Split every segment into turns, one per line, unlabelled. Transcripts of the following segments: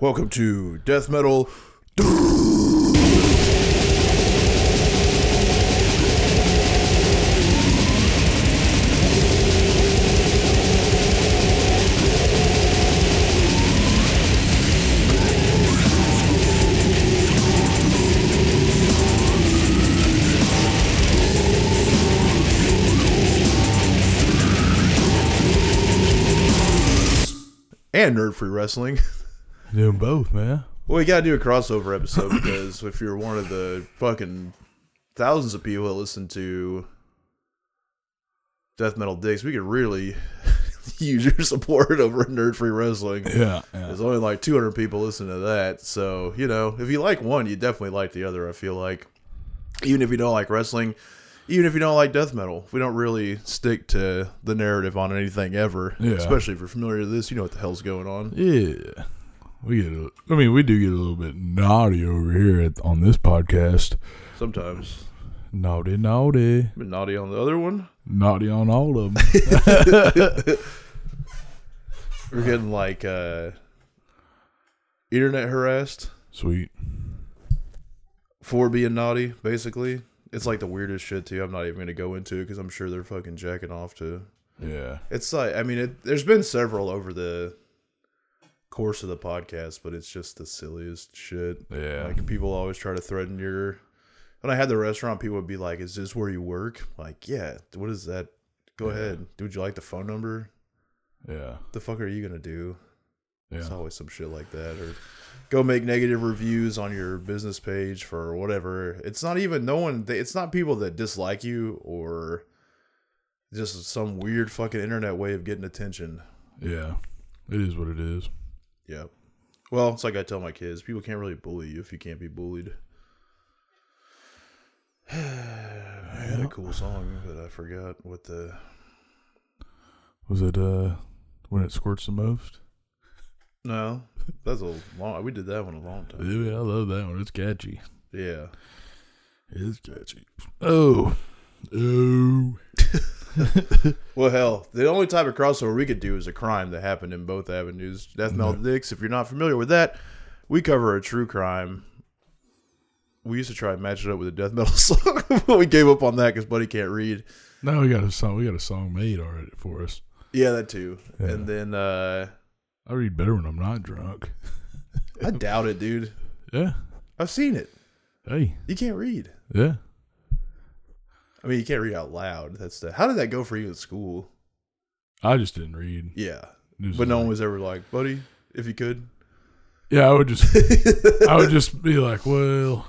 Welcome to Death Metal. And Nerd Free Wrestling.
Doing both, man.
Well, we gotta do a crossover episode because if you're one of the fucking thousands of people that listen to Death Metal Dicks, we could really use your support over at Nerd Free Wrestling.
Yeah, yeah.
There's only like 200 people listening to that, so you know if you like one, you definitely like the other. I feel like, even if you don't like wrestling, even if you don't like death metal, we don't really stick to the narrative on anything ever.
Yeah.
Especially if you're familiar with this, you know what the hell's going on.
Yeah. We get a, I mean, we do get a little bit naughty over here at, on this podcast.
Sometimes,
Naughty, naughty.
been naughty on the other one.
Naughty on all of them.
We're getting like uh, internet harassed
Sweet.
for being naughty. Basically, it's like the weirdest shit too. I'm not even gonna go into it because I'm sure they're fucking jacking off to.
Yeah.
It's like I mean, it, there's been several over the course of the podcast, but it's just the silliest shit.
Yeah.
Like people always try to threaten your. When I had the restaurant, people would be like, "Is this where you work?" Like, yeah. What is that? Go
Yeah.
ahead. Would you like the phone number?
Yeah.
The fuck are you gonna do? It's always some shit like that. Or go make negative reviews on your business page for whatever. It's not even no one. It's not people that dislike you or just some weird fucking internet way of getting attention.
Yeah. It is what it is.
Yep. Well, it's like I tell my kids, people can't really bully you if you can't be bullied. I had a cool song, but I forgot what the.
Was it uh when it squirts the most?
No, that's a long. We did that one a long time.
Yeah, I love that one. It's catchy.
Yeah.
It's catchy. Oh. Oh.
Well, hell, the only type of crossover we could do is a crime that happened in both avenues. Death Metal Dicks, if you're not familiar with that, we cover a true crime. We used to try and match it up with a death metal song, but we gave up on that because Buddy can't read.
No, we got a song. We got a song made already for us.
Yeah, that too.
Yeah.
And then uh
I read better when I'm not drunk.
I doubt it, dude.
Yeah.
I've seen it.
Hey.
You can't read.
Yeah.
I mean, you can't read out loud. That's the. How did that go for you at school?
I just didn't read.
Yeah, but no
like-
one was ever like, buddy, if you could.
Yeah, I would just, I would just be like, well,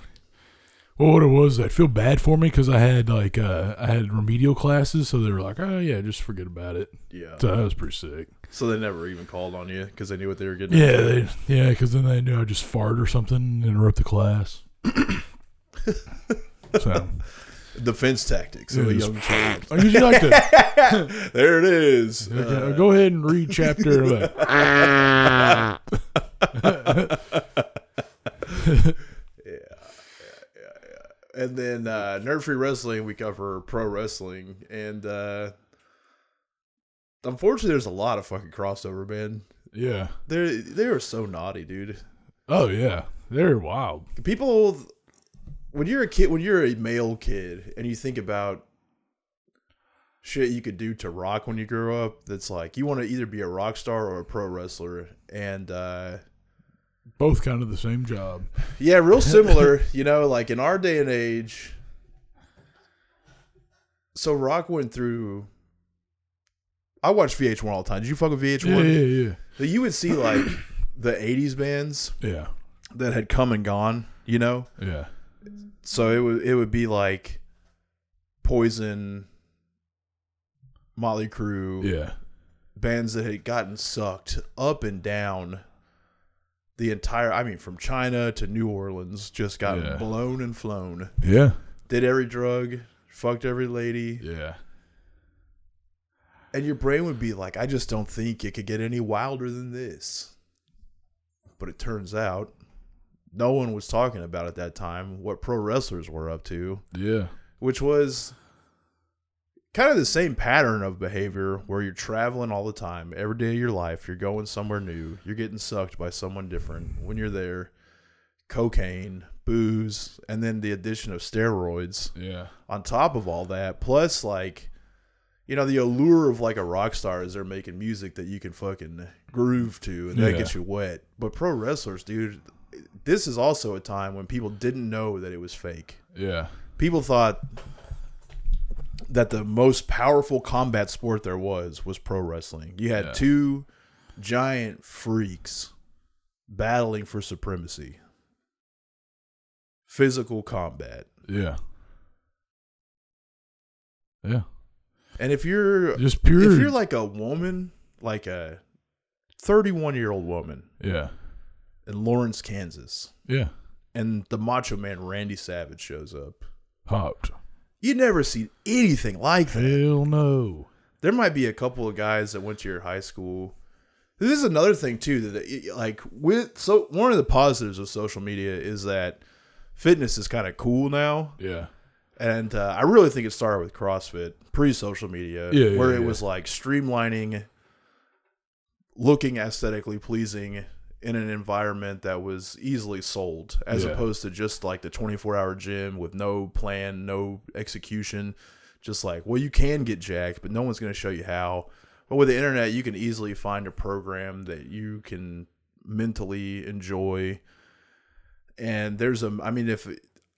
well, what it was, I feel bad for me because I had like, uh, I had remedial classes, so they were like, oh yeah, just forget about it.
Yeah.
So that was pretty sick.
So they never even called on you because they knew what they were getting.
Yeah,
into.
they, yeah, because then they knew I'd just fart or something, interrupt the class. so,
Defense tactics of a young child.
would you like to
There it is.
okay,
Uh,
go ahead and read chapter?
And then uh, Nerd Free Wrestling, we cover pro wrestling, and uh, unfortunately, there's a lot of fucking crossover, man.
yeah.
They they are so naughty, dude.
Oh yeah, they're wild.
People, when you're a kid, when you're a male kid, and you think about shit you could do to rock when you grow up, that's like you want to either be a rock star or a pro wrestler, and uh,
Both kind of the same job.
Yeah, real similar. you know, like in our day and age. So Rock went through. I watched VH1 all the time. Did you fuck with VH1?
yeah,
So you would see like the '80s bands
yeah,
that had come and gone. You know,
yeah,
so it would it would be like Poison, Motley Crue,
yeah,
bands that had gotten sucked up and down the entire I mean from China to New Orleans just got
Yeah.
blown and flown.
yeah,
Did every drug, fucked every lady.
yeah.
And your brain would be like, I just don't think it could get any wilder than this. But it turns out no one was talking about at that time what pro wrestlers were up to,
Yeah.
which was kind of the same pattern of behavior where you're traveling all the time, every day of your life, you're going somewhere new, you're getting sucked by someone different. When you're there, cocaine, booze, and then the addition of steroids
Yeah.
on top of all that, plus like you know, the allure of like a rock star is they're making music that you can fucking groove to and that
Yeah.
gets you wet. But pro wrestlers, dude, this is also a time when people didn't know that it was fake.
Yeah.
People thought that the most powerful combat sport there was was pro wrestling. You had
Yeah.
two giant freaks battling for supremacy. Physical combat.
Yeah. Yeah.
And if you're
Just pure.
if you're like a woman, like a 31 year old woman
yeah.
in Lawrence, Kansas,
Yeah.
and the Macho Man Randy Savage shows up,
Hopped.
You never see anything like that.
Hell no.
There might be a couple of guys that went to your high school. This is another thing too that it- like with so one of the positives of social media is that fitness is kind of cool now.
Yeah.
And uh, I really think it started with CrossFit pre social media,
Yeah, yeah,
where it
yeah.
was like streamlining, looking aesthetically pleasing in an environment that was easily sold, as
Yeah.
opposed to just like the 24 hour gym with no plan, no execution. Just like, well, you can get jacked, but no one's going to show you how. But with the internet, you can easily find a program that you can mentally enjoy. And there's a, I mean, if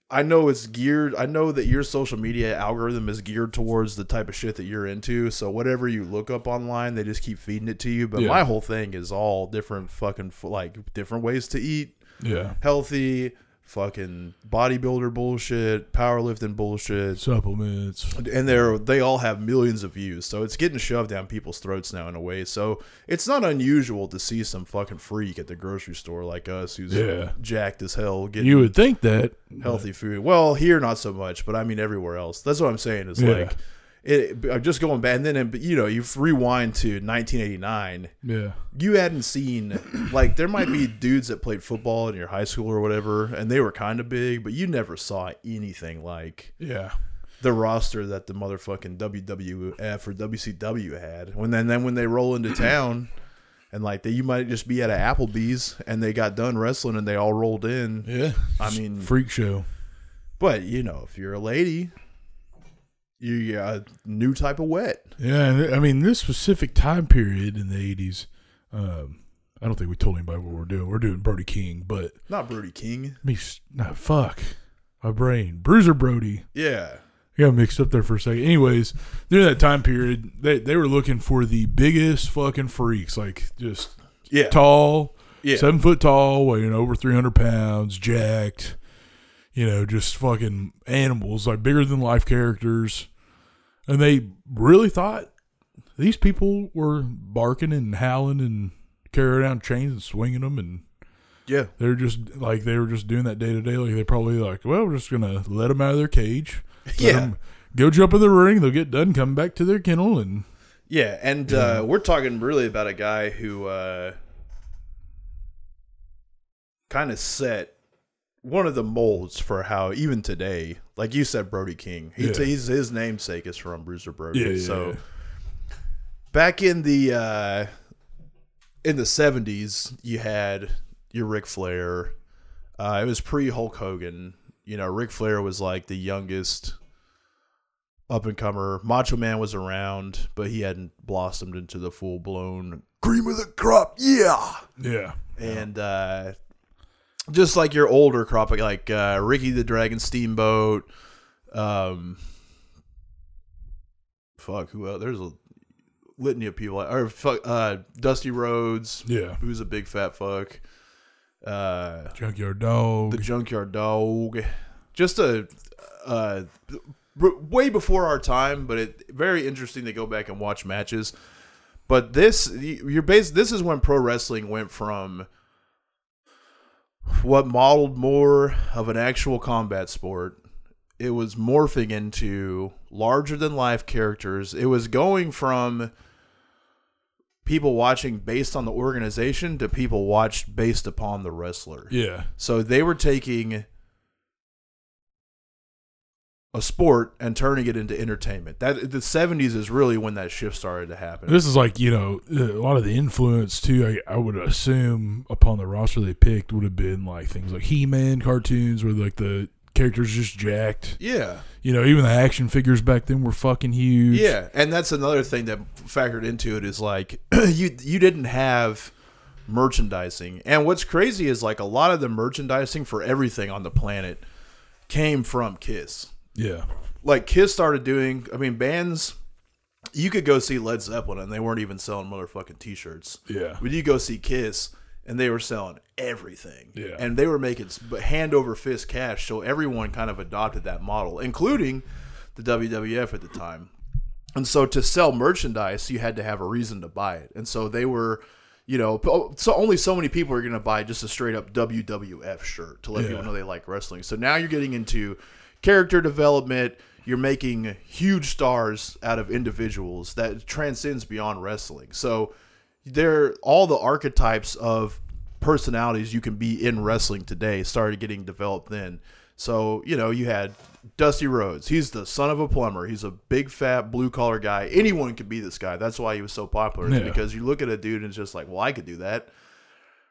I know it's geared. I know that your social media algorithm is geared towards the type of shit that you're into. So whatever you look up online, they just keep feeding it to you. But
Yeah.
my whole thing is all different fucking like different ways to eat
Yeah.
healthy, fucking bodybuilder bullshit, powerlifting bullshit,
Supplements.
and they're they all have millions of views. So it's getting shoved down people's throats now in a way. So it's not unusual to see some fucking freak at the grocery store like us who's
Yeah.
jacked as hell getting
You would think that.
healthy food. Well, here not so much, but I mean everywhere else. That's what I'm saying. Is
Yeah.
like it. I'm just going back, and then but you know you rewind to 1989.
Yeah.
You hadn't seen like there might be dudes that played football in your high school or whatever, and they were kind of big, but you never saw anything like
Yeah.
the roster that the motherfucking WWF or WCW had. When then then when they roll into town. And like they, you might just be at an Applebee's and they got done wrestling and they all rolled in.
Yeah.
I mean,
freak show.
but you know, if you're a lady, you got a new type of wet.
Yeah, I mean this specific time period in the eighties. Um, I don't think we told anybody what we're doing. We're doing Brody King, but
Not Brody King.
me, no, fuck my brain, Bruiser Brody.
Yeah.
got mixed up there for a second. Anyways, during that time period, they they were looking for the biggest fucking freaks, like just
Yeah.
tall,
Yeah.
seven foot tall, weighing over three hundred pounds, jacked. You know, just fucking animals, like bigger than life characters. And they really thought these people were barking and howling and carrying around chains and swinging them, and
yeah.
they're just like they were just doing that day to day. Like they probably like, well, we're just gonna let them out of their cage,
Yeah.
go jump in the ring. They'll get done, come back to their kennel, and
Yeah. And Uh, we're talking really about a guy who uh, kind of set one of the molds for how even today, like you said, Brody King. He,
Yeah.
he's, his namesake is from Bruiser Brody.
Yeah, yeah,
so back in the uh, in the seventies, you had your Ric Flair. Uh, it was pre Hulk Hogan. You know, Ric Flair was like the youngest up and comer. Macho Man was around, but he hadn't blossomed into the full blown cream of the crop. Yeah,
yeah,
and uh, just like your older crop, like uh, Ricky the Dragon Steamboat. Um, fuck, who else? There's a litany of people. Or fuck, uh, Dusty Rhodes,
yeah.
who's a big fat fuck. Uh,
Junkyard dog.
the Junkyard Dog. Just a uh, way before our time, but it very interesting to go back and watch matches. But this, you're base. This is when pro wrestling went from what modeled more of an actual combat sport. It was morphing into larger than life characters. It was going from people watching based on the organization to people watched based upon the wrestler.
yeah,
So they were taking a sport and turning it into entertainment. That the '70s is really when that shift started to happen.
This is like you know a lot of the influence too. I, I would assume upon the roster they picked would have been like things like He-Man cartoons, where like the characters just jacked.
yeah,
You know, even the action figures back then were fucking huge.
yeah, and that's another thing that factored into it is like you you didn't have merchandising, and what's crazy is like a lot of the merchandising for everything on the planet came from Kiss.
Yeah,
like Kiss started doing. I mean, bands. You could go see Led Zeppelin and they weren't even selling motherfucking t-shirts.
yeah.
But you go see Kiss and they were selling everything.
Yeah.
And they were making hand over fist cash. So everyone kind of adopted that model, including the WWF at the time. And so to sell merchandise, you had to have a reason to buy it. And so they were, you know, so only so many people are going to buy just a straight up WWF shirt to let
Yeah.
people know they like wrestling. So now you're getting into character development. You're making huge stars out of individuals that transcends beyond wrestling. So there, all the archetypes of personalities you can be in wrestling today started getting developed then. So, you know, you had Dusty Rhodes. He's the son of a plumber. He's a big, fat, blue collar guy. Anyone could be this guy. That's why he was so popular.
Yeah.
Because you look at a dude and it's just like, well, I could do that.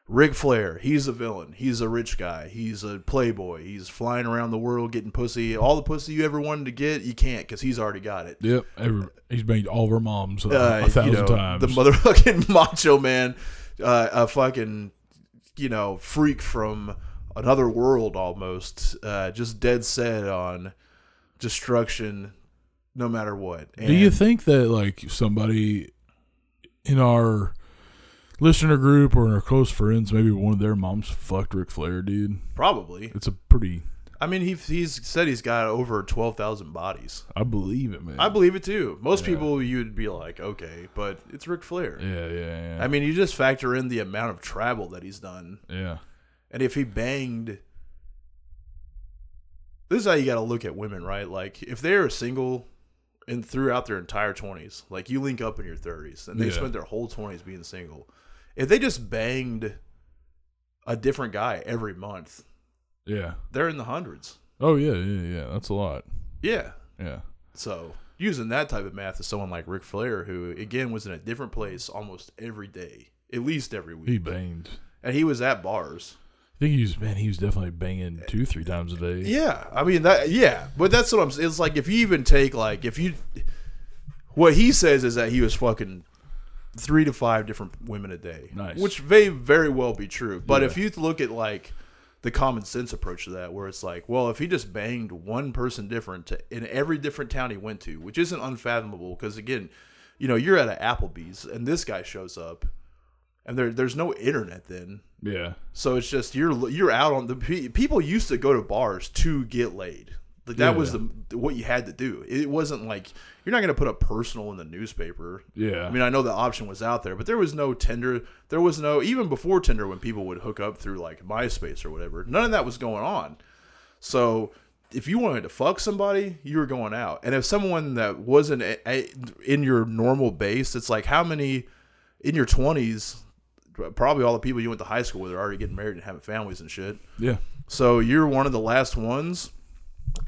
Ric Flair, he's a villain. He's a rich guy. He's a playboy. He's flying around the world getting pussy. All the pussy you ever wanted to get, you can't because he's already got it.
Yep. Every, he's made all of our moms a,
Uh,
a thousand
you know,
times.
The motherfucking macho man, uh, a fucking, you know, freak from another world almost, uh, just dead set on destruction no matter what.
Do you think that like somebody in our listener group or in our close friends, maybe one of their moms fucked Ric Flair, dude?
Probably.
It's a pretty.
I mean, he, he's said he's got over 12,000 bodies.
I believe it, man.
I believe it too. Most
Yeah.
people you'd be like, okay, but it's Ric Flair.
yeah, yeah, yeah.
I mean, you just factor in the amount of travel that he's done.
yeah,
And if he banged, this is how you got to look at women, right? Like if they're single and throughout their entire twenties, like you link up in your thirties, and they
Yeah.
spent their whole twenties being single. If they just banged a different guy every month,
yeah.
they're in the hundreds.
Oh yeah, yeah, yeah. That's a lot.
Yeah.
Yeah,
So using that type of math is someone like Ric Flair, who again was in a different place almost every day, at least every week,
he banged.
and he was at bars.
I think he was man. He was definitely banging two, three times a day.
Yeah, I mean that. Yeah, but that's what I'm. It's like if you even take like if you, what he says is that he was fucking three to five different women a day,
Nice.
which may very well be true. But
Yeah.
if you look at like the common sense approach to that, where it's like, well, if he just banged one person different to, in every different town he went to, which isn't unfathomable, because again, you know, you're at an Applebee's and this guy shows up, and there there's no internet then.
yeah,
So it's just you're you're out on the people used to go to bars to get laid. Like that was
Yeah.
the what you had to do. It wasn't like you're not going to put a personal in the newspaper.
yeah.
I mean, I know the option was out there, but there was no Tinder. There was no even before Tinder when people would hook up through like MySpace or whatever. None of that was going on. So if you wanted to fuck somebody, you were going out. And if someone that wasn't a, a, in your normal base, it's like how many in your 20s probably all the people you went to high school with are already getting married and having families and shit.
yeah,
So you're one of the last ones,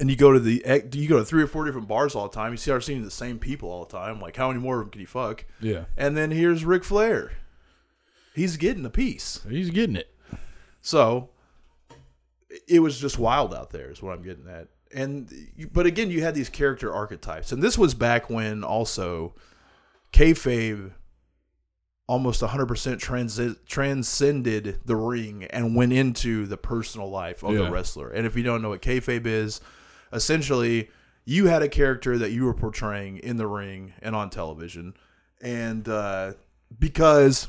and you go to the you go to three or four different bars all the time. You start seeing the same people all the time. Like how many more of them can you fuck?
yeah.
And then here's Ric Flair. He's getting a piece.
He's getting it.
So it was just wild out there, is what I'm getting at. And but again, you had these character archetypes, and this was back when also kayfabe almost 100% transi- transcended the ring and went into the personal life of
Yeah.
the wrestler. And if you don't know what kayfabe is, essentially you had a character that you were portraying in the ring and on television, and uh, because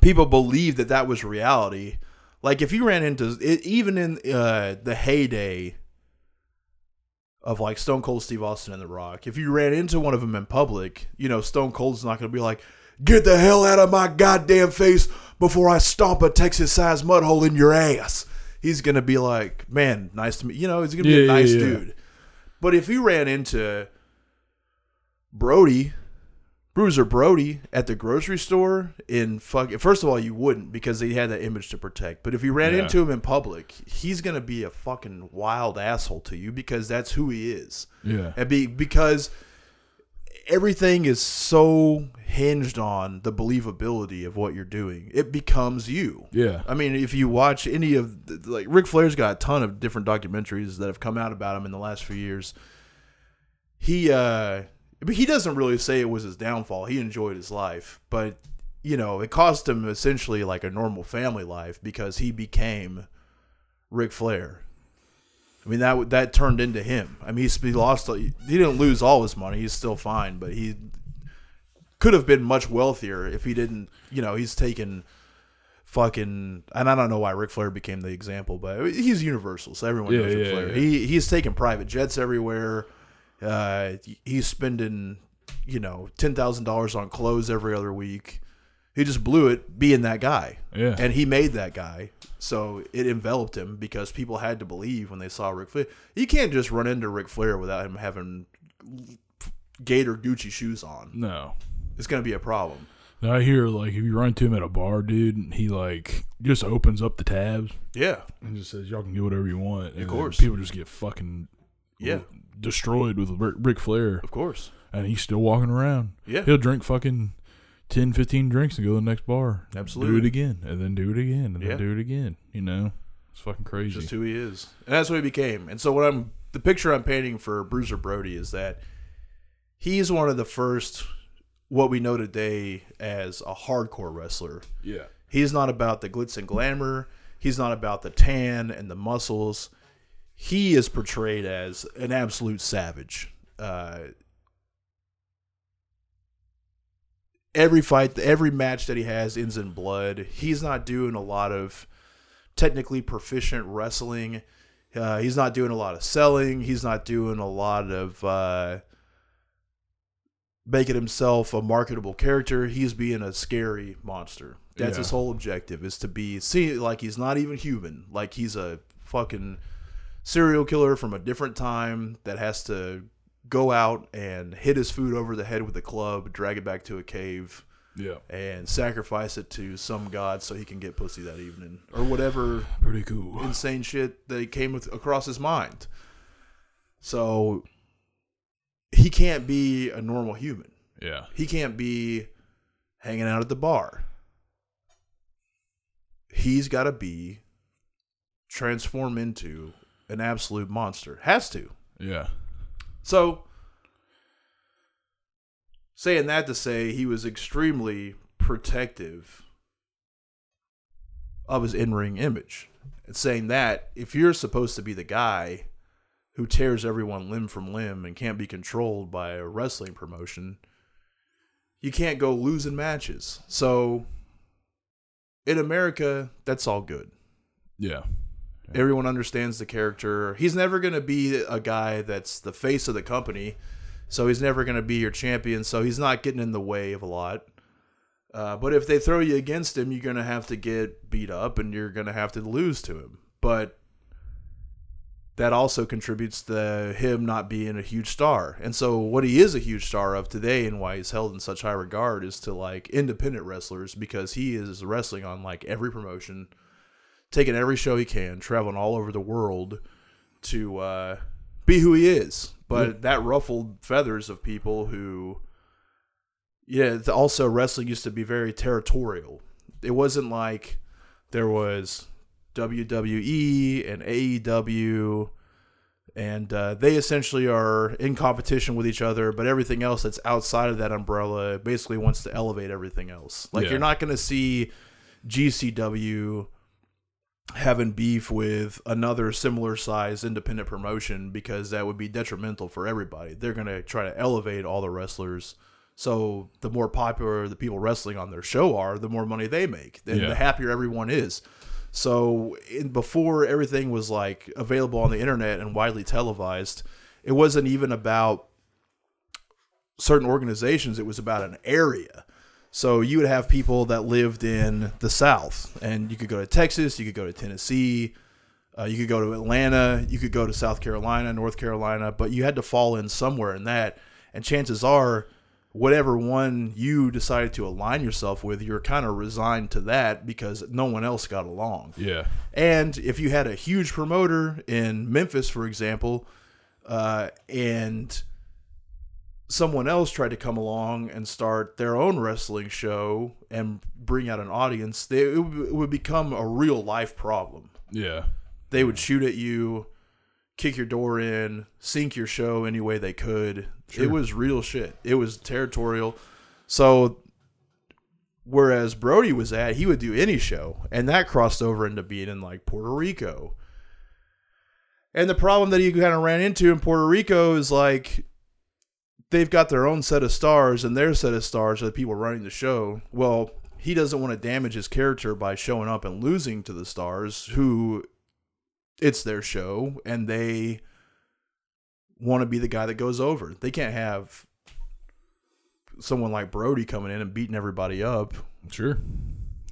people believed that that was reality. Like if you ran into it, even in uh, the heyday of like Stone Cold Steve Austin and The Rock, if you ran into one of them in public, you know Stone Cold's not going to be like, "Get the hell out of my goddamn face before I stomp a Texas-sized mud hole in your ass." He's going to be like, "Man, nice to meet." You know, he's going to be
Yeah,
a nice
yeah.
dude. But if you ran into Brody, Bruiser Brody at the grocery store in fuck. First of all, you wouldn't because he had that image to protect. But if you ran
Yeah.
into him in public, he's gonna be a fucking wild asshole to you because that's who he is.
Yeah.
And be because everything is so hinged on the believability of what you're doing. It becomes you.
Yeah.
I mean, if you watch any of the, like Ric Flair's got a ton of different documentaries that have come out about him in the last few years. He uh but he doesn't really say it was his downfall. He enjoyed his life, but you know, it cost him essentially like a normal family life because he became Ric Flair. I mean that that turned into him. I mean he's, he lost he didn't lose all his money. He's still fine, but he could have been much wealthier if he didn't. You know, he's taken fucking and I don't know why Ric Flair became the example, but he's universal, so everyone
Yeah,
knows Ric
yeah,
Flair.
yeah.
He he's taking private jets everywhere. Uh, he's spending you know ten thousand dollars on clothes every other week. He just blew it being that guy,
Yeah.
and he made that guy. So it enveloped him because people had to believe when they saw Ric Flair. You can't just run into Ric Flair without him having Gator Gucci shoes on.
no.
It's gonna be a problem.
Now I hear like if you run to him at a bar, dude, he like just opens up the tabs
Yeah,
and just says y'all can get whatever you want. And then
course.
people just get fucking
yeah,
destroyed with Ric Flair,
of course.
and he's still walking around.
Yeah,
He'll drink fucking 10, 15 drinks and go to the next bar.
Absolutely.
Do it again, and then do it again, and
Yeah.
then do it again. You know, it's fucking crazy.
just who he is, and that's what he became. And so what I'm the picture I'm painting for Bruiser Brody is that he's one of the first what we know today as a hardcore wrestler.
yeah.
He's not about the glitz and glamour. He's not about the tan and the muscles. He is portrayed as an absolute savage. Uh, every fight, every match that he has ends in blood. He's not doing a lot of technically proficient wrestling. Uh, he's not doing a lot of selling. He's not doing a lot of uh, making himself a marketable character. He's being a scary monster. That's
Yeah.
his whole objective is to be see like he's not even human. Like he's a fucking serial killer from a different time that has to go out and hit his food over the head with a club, drag it back to a cave,
Yeah.
and sacrifice it to some god so he can get pussy that evening or whatever
Pretty cool.
insane shit that came with, across his mind. So he can't be a normal human.
Yeah.
He can't be hanging out at the bar. He's got to be transform into an absolute monster. Has to.
Yeah.
So, saying that to say he was extremely protective of his in ring image. And saying that if you're supposed to be the guy who tears everyone limb from limb and can't be controlled by a wrestling promotion, you can't go losing matches. So, in America, that's all good.
Yeah.
Everyone understands the character. He's never going to be a guy that's the face of the company. So he's never going to be your champion. So he's not getting in the way of a lot. Uh, but if they throw you against him, you're going to have to get beat up and you're going to have to lose to him. But that also contributes to him not being a huge star. And so what he is a huge star of today and why he's held in such high regard is to like independent wrestlers because he is wrestling on like every promotion taking every show he can, traveling all over the world to uh, be who he is. But
Yeah.
that ruffled feathers of people who, yeah, also wrestling used to be very territorial. It wasn't like there was WWE and AEW, and uh, they essentially are in competition with each other. But everything else that's outside of that umbrella basically wants to elevate everything else. Like
Yeah.
you're not going to see GCW having beef with another similar size independent promotion because that would be detrimental for everybody. They're going to try to elevate all the wrestlers. So the more popular the people wrestling on their show are, the more money they make. Then
Yeah.
the happier everyone is. So in, before everything was like available on the internet and widely televised, it wasn't even about certain organizations. It was about an area. So you would have people that lived in the South, and you could go to Texas, you could go to Tennessee, uh, you could go to Atlanta, you could go to South Carolina, North Carolina, but you had to fall in somewhere in that. And chances are, whatever one you decided to align yourself with, you're kind of resigned to that because no one else got along.
Yeah.
And if you had a huge promoter in Memphis, for example, uh, and someone else tried to come along and start their own wrestling show and bring out an audience, they, it, would, it would become a real life problem.
Yeah.
They would shoot at you, kick your door in, sink your show any way they could.
Sure.
It was real shit. It was territorial. So whereas Brody was at, he would do any show, and that crossed over into being in like Puerto Rico. And the problem that he kind of ran into in Puerto Rico is like they've got their own set of stars, and their set of stars are the people running the show. Well, he doesn't want to damage his character by showing up and losing to the stars, who it's their show, and they want to be the guy that goes over. They can't have someone like Brody coming in and beating everybody up.
Sure.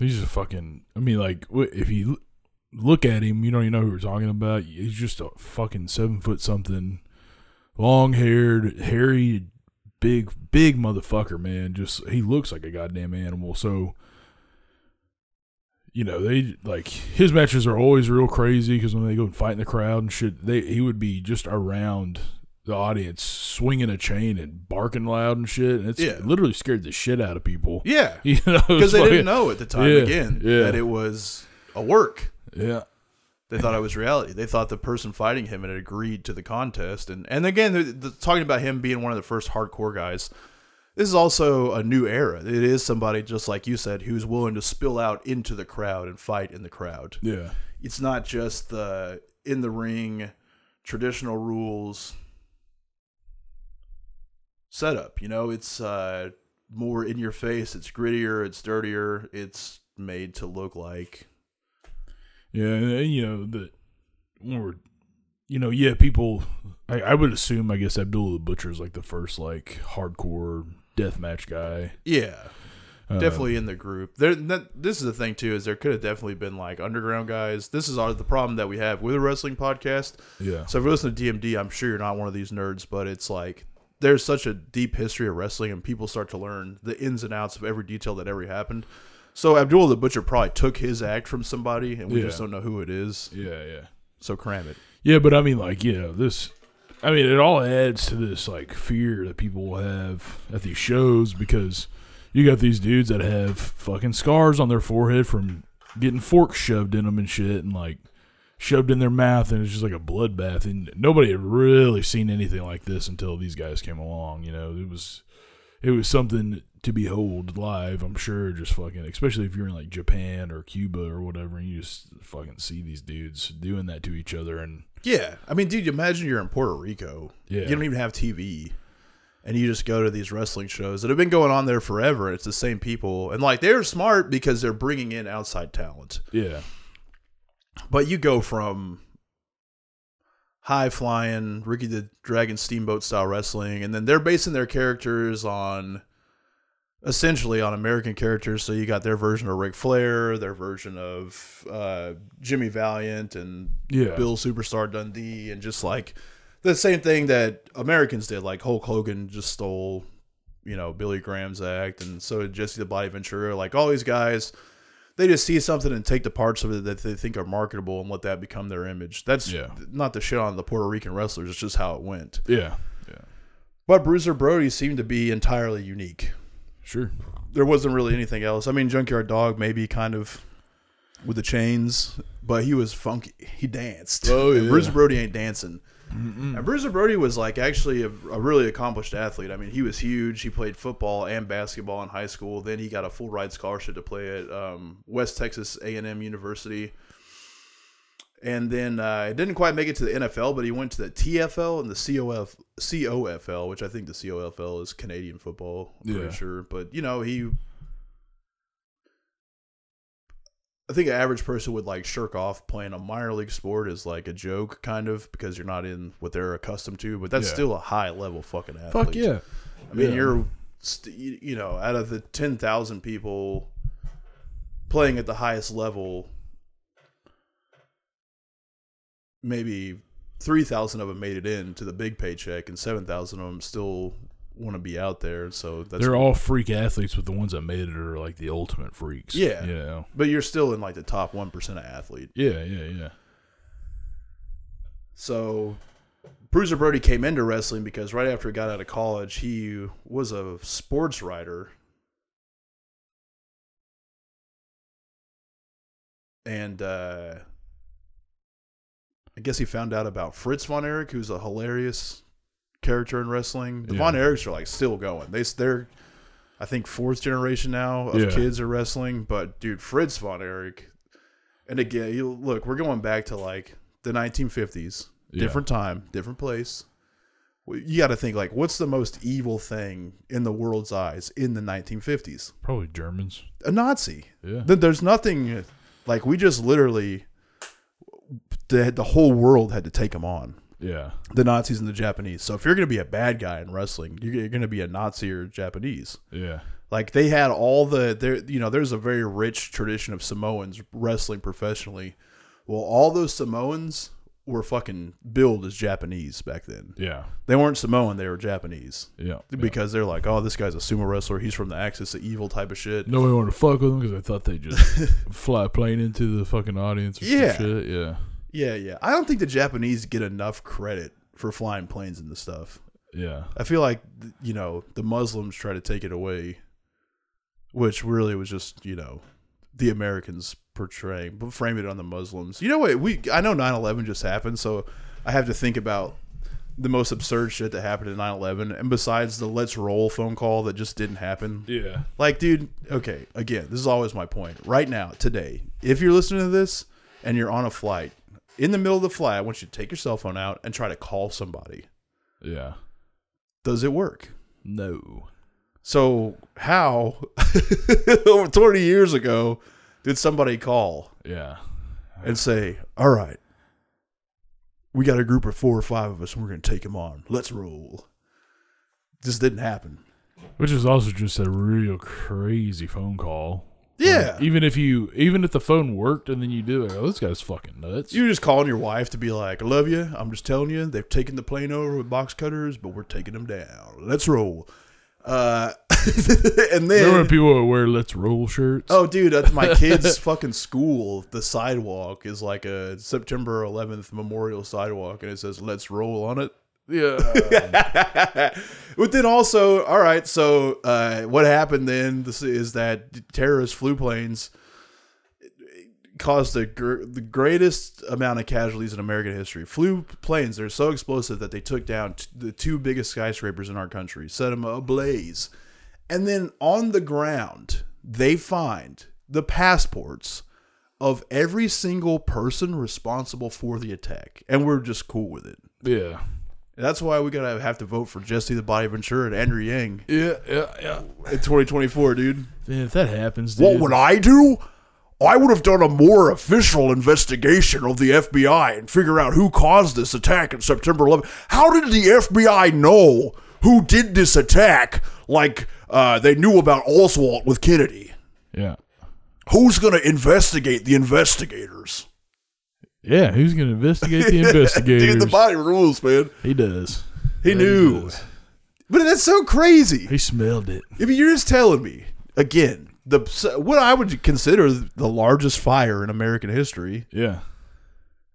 He's a fucking. I mean, like, if you look at him, you don't even know who we're talking about. He's just a fucking seven foot something, long haired, hairy, big, big motherfucker, man. Just he looks like a goddamn animal. So, you know, they like his matches are always real crazy because when they go and fight in the crowd and shit, they he would be just around the audience swinging a chain and barking loud and shit. And it's
Yeah.
literally scared the shit out of people.
Yeah.
You know,
Because they
fucking-
didn't know at the time,
Yeah,
again,
yeah.
that it was a work.
Yeah,
They thought it was reality. They thought the person fighting him had agreed to the contest. And, and again, the, the, talking about him being one of the first hardcore guys, this is also a new era. It is somebody, just like you said, who's willing to spill out into the crowd and fight in the crowd.
yeah,
it's not just the in the ring traditional rules setup you know it's uh more in your face it's grittier it's dirtier it's made to look like
yeah. And, you know the when we're, you know, yeah, people. I, I would assume, I guess, Abdullah the Butcher is like the first like hardcore deathmatch guy.
yeah definitely um, in the group there that, this is the thing too is there could have definitely been like underground guys this is our, the problem that we have with a wrestling podcast
Yeah,
So if you're listening to DMD, I'm sure you're not one of these nerds, but it's like there's such a deep history of wrestling, and people start to learn the ins and outs of every detail that ever happened. So Abdullah the Butcher probably took his act from somebody, and we
Yeah.
just don't know who it is.
yeah, yeah.
So cram it.
Yeah, but I mean, like, you know, this. I mean, it all adds to this like fear that people will have at these shows because you got these dudes that have fucking scars on their forehead from getting forks shoved in them and shit, and like shoved in their mouth, and it's just like a bloodbath. And nobody had really seen anything like this until these guys came along. You know, it was it was something to behold live. I'm sure, just fucking, especially if you're in like Japan or Cuba or whatever, and you just fucking see these dudes doing that to each other, and
Yeah, I mean, dude, imagine you're in Puerto Rico.
Yeah.
You don't even have TV, and you just go to these wrestling shows that have been going on there forever. It's the same people, and like they're smart because they're bringing in outside talent.
yeah,
But you go from high flying Ricky the Dragon Steamboat style wrestling, and then they're basing their characters on essentially on American characters. So you got their version of Ric Flair, their version of uh, Jimmy Valiant, and
yeah,
Bill Superstar Dundee, and just like the same thing that Americans did. Like Hulk Hogan just stole, you know, Billy Graham's act, and so did Jesse the Body Ventura. Like all these guys, they just see something and take the parts of it that they think are marketable and let that become their image. That's
Yeah.
not the shit on the Puerto Rican wrestlers. It's just how it went.
yeah, yeah,
But Bruiser Brody seemed to be entirely unique.
sure,
There wasn't really anything else. I mean, Junkyard Dog maybe kind of with the chains, but he was funky. He danced.
Oh, yeah.
Bruiser Brody ain't dancing. And Bruiser Brody was like actually a, a really accomplished athlete. I mean, he was huge. He played football and basketball in high school. Then he got a full ride scholarship to play at um, West Texas A and M University. And then uh, he didn't quite make it to the NFL, but he went to the TFL and the COF, COFL, which I think the COFL is Canadian football. I'm
Yeah.
pretty sure. But you know, he I think an average person would like shirk off playing a minor league sport as like a joke, kind of, because you're not in what they're accustomed to. But that's
Yeah.
still a high level fucking athlete.
fuck yeah,
I mean,
Yeah.
you're, you know, out of the ten thousand people playing at the highest level, maybe three thousand of them made it in to the big paycheck, and seven thousand of them still want to be out there. So that's
They're all freak athletes, but the ones that made it are like the ultimate freaks.
Yeah.
Yeah.
but you're still in like the top one percent of athlete.
Yeah. Yeah. Yeah.
So Bruiser Brody came into wrestling because right after he got out of college, he was a sports writer. And uh, I guess he found out about Fritz von Erich, who's a hilarious character in wrestling. The
Yeah.
Von Erichs are like still going. They they're I think fourth generation now of
Yeah.
kids are wrestling, but dude, Fritz von Erich. And again, you look, we're going back to like the 1950s,
Yeah.
different time, different place. You got to think like, what's the most evil thing in the world's eyes in the 1950s?
Probably Germans.
A Nazi.
Yeah.
Th- There's nothing like we just literally the the whole world had to take them on
Yeah.
the Nazis and the Japanese. So if you're going to be a bad guy in wrestling, you're, going to be a Nazi or Japanese.
Yeah.
Like they had all the there, you know, there's a very rich tradition of Samoans wrestling professionally. Well, all those Samoans were fucking billed as Japanese back then.
Yeah.
They weren't Samoan; they were Japanese
Yeah. yeah.
because they're like, oh, this guy's a sumo wrestler. He's from the Axis of Evil type of shit.
Nobody wanted to fuck with them because I thought they just fly plane into the fucking audience or some
Yeah.
shit. Yeah.
Yeah, yeah. I don't think the Japanese get enough credit for flying planes and the stuff.
Yeah.
I feel like you know the Muslims try to take it away, which really was just you know the Americans portraying, but frame it on the Muslims. You know what? We I know 9/11 just happened, so I have to think about the most absurd shit that happened in 9/11, and besides the "Let's roll" phone call that just didn't happen.
Yeah.
Like, dude, okay, again, this is always my point. Right now, today, if you're listening to this and you're on a flight, in the middle of the flight, I want you to take your cell phone out and try to call somebody.
Yeah.
Does it work?
No.
So how over 20 years ago did somebody call
Yeah.
and say, "All right, we got a group of four or five of us, and we're going to take them on. Let's roll." This didn't happen.
Which is also just a real crazy phone call.
Yeah,
Like, even if you, even if the phone worked and then you do it, oh, this guy's fucking nuts.
you're just calling your wife to be like, "I love you. I'm just telling you, they've taken the plane over with box cutters, but we're taking them down. Let's roll." Uh, and
Remember
then
when people would wear "Let's Roll" shirts?
Oh, dude, at my kid's fucking school, the sidewalk is like a September 11th memorial sidewalk, and it says "Let's roll" on it.
Yeah.
but then also, all right, so uh, what happened then this is that terrorist flu planes caused the, gr- the greatest amount of casualties in American history. Flu planes, they're so explosive that they took down t- the two biggest skyscrapers in our country, set them ablaze. And then on the ground, they find the passports of every single person responsible for the attack. And we're just cool with it.
yeah.
That's why we gotta have to vote for Jesse the Body Ventura and Andrew Yang
Yeah. Yeah. Yeah.
in 2024, dude.
Man, if that happens, dude.
What would I do? I would have done a more official investigation of the FBI and figure out who caused this attack on September 11th. How did the FBI know who did this attack? Like uh, they knew about Oswald with Kennedy.
yeah.
Who's gonna investigate the investigators?
Yeah. Who's gonna investigate the investigators?
Dude, the body rules, man.
he does.
He knew.
does.
But that's so crazy.
He smelled it.
If you're just telling me again, the what I would consider the largest fire in American history,
Yeah.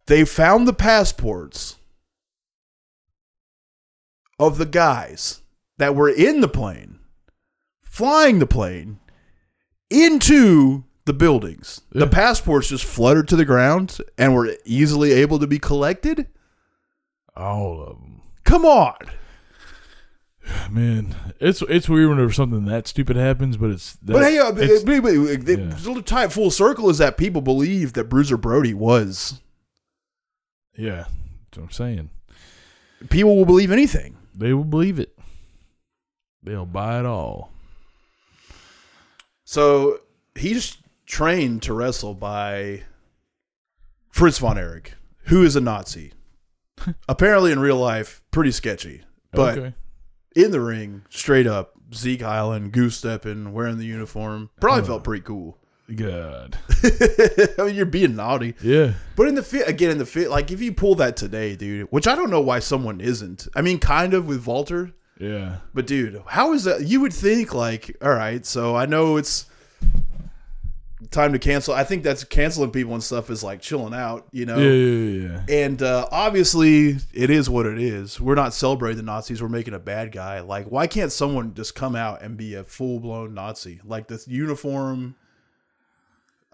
they found the passports of the guys that were in the plane, flying the plane into the buildings. The passports just fluttered to the ground and were easily able to be collected.
All of them.
Come on.
Man, it's it's weird whenever something that stupid happens, but it's. That,
But hey, uh,
it's-
but- but- but-
yeah.
to tie it full circle is that people believe that Bruiser Brody was.
yeah, that's what I'm saying.
People will believe anything.
They will believe it. They'll buy it all.
So he's trained to wrestle by Fritz von Erich, who is a Nazi. Apparently, in real life, pretty sketchy. But
okay.
in the ring, straight up, Sieg Heiling, goose stepping, wearing the uniform, probably
Oh.
felt pretty cool.
God.
I mean, you're being naughty.
Yeah.
But in the fit, again, in the fit, like if you pull that today, dude, which I don't know why someone isn't. I mean, kind of with Walter,
Yeah.
But dude, how is that? You would think like, all right, so I know it's time to cancel. I think that's canceling people and stuff is like chilling out, you know.
Yeah, yeah, yeah.
And uh, obviously, it is what it is. We're not celebrating the Nazis. We're making a bad guy. Like, why can't someone just come out and be a full blown Nazi? Like this uniform.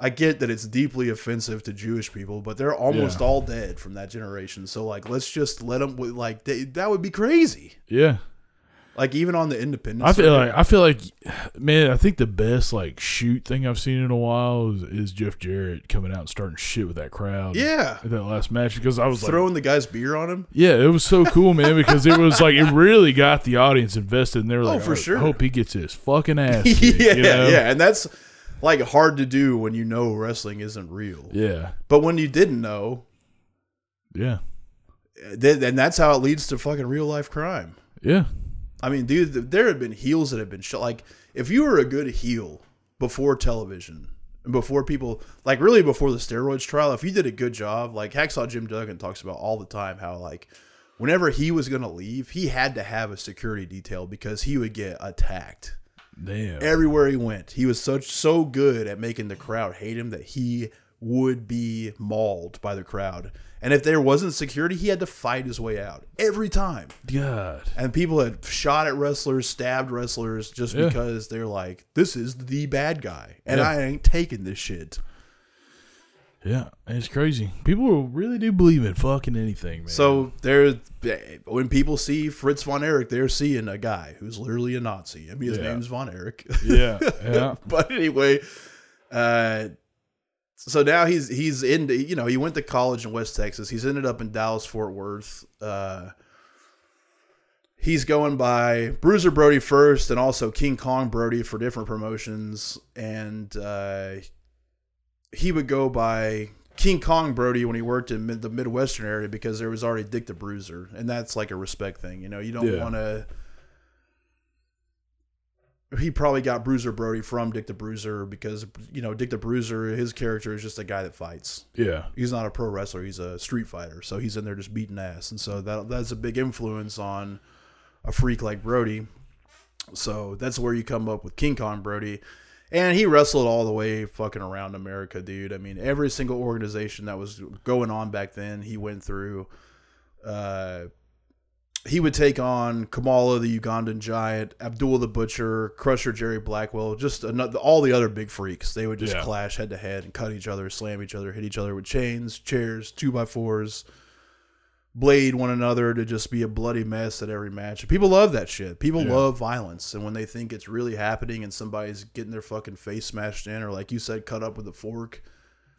I get that it's deeply offensive to Jewish people, but they're almost
Yeah.
all dead from that generation. So, like, let's just let them. Like, they, that would be crazy.
Yeah.
Like, even on the Independence.
I feel
circuit.
like I feel like man, I think the best like shoot thing I've seen in a while is, is Jeff Jarrett coming out and starting shit with that crowd.
yeah,
At that last match because I was like
throwing the guy's beer on him.
Yeah, it was so cool, man, because it was like it really got the audience invested and they were
Oh,
like,
for
I
sure.
hope he gets his fucking ass.
yeah,
you know?
yeah, and that's like hard to do when you know wrestling isn't real.
Yeah.
But when you didn't know,
Yeah.
then and that's how it leads to fucking real life crime.
Yeah.
I mean, dude, there have been heels that have been shot. Like, if you were a good heel before television, before people, like, really before the steroids trial, if you did a good job, like Hacksaw Jim Duggan talks about all the time, how, like, whenever he was going to leave, he had to have a security detail because he would get attacked
Damn.
everywhere he went. He was such so good at making the crowd hate him that he would be mauled by the crowd. And if there wasn't security, he had to fight his way out every time.
God.
And people had shot at wrestlers, stabbed wrestlers just
Yeah.
because they're like, this is the bad guy. And
Yeah.
I ain't taking this shit.
Yeah. It's crazy. People really do believe in fucking anything, man.
So there, when people see Fritz von Erich, they're seeing a guy who's literally a Nazi. I mean, his
Yeah.
name's von Erich.
Yeah. Yeah.
but anyway, uh, so now he's he's in. You know, he went to college in West Texas. He's ended up in Dallas Fort Worth. Uh, he's going by Bruiser Brody first, and also King Kong Brody for different promotions. And uh, he would go by King Kong Brody when he worked in mid, the Midwestern area because there was already Dick the Bruiser, and that's like a respect thing. You know, you don't
Yeah.
want to he probably got Bruiser Brody from Dick the Bruiser because you know Dick the Bruiser, his character is just a guy that fights.
Yeah.
He's not a pro wrestler; he's a street fighter. So he's in there just beating ass, and so that that's a big influence on a freak like Brody. So that's where you come up with King Kong Brody, and he wrestled all the way fucking around America, dude. I mean, every single organization that was going on back then, he went through. Uh, he would take on Kamala, the Ugandan giant, Abdullah the Butcher, Crusher Jerry Blackwell, just another, all the other big freaks. They would just
Yeah.
clash head to head and cut each other, slam each other, hit each other with chains, chairs, two by fours, blade one another to just be a bloody mess at every match. People love that shit. People
Yeah.
love violence, and when they think it's really happening and somebody's getting their fucking face smashed in, or like you said, cut up with a fork,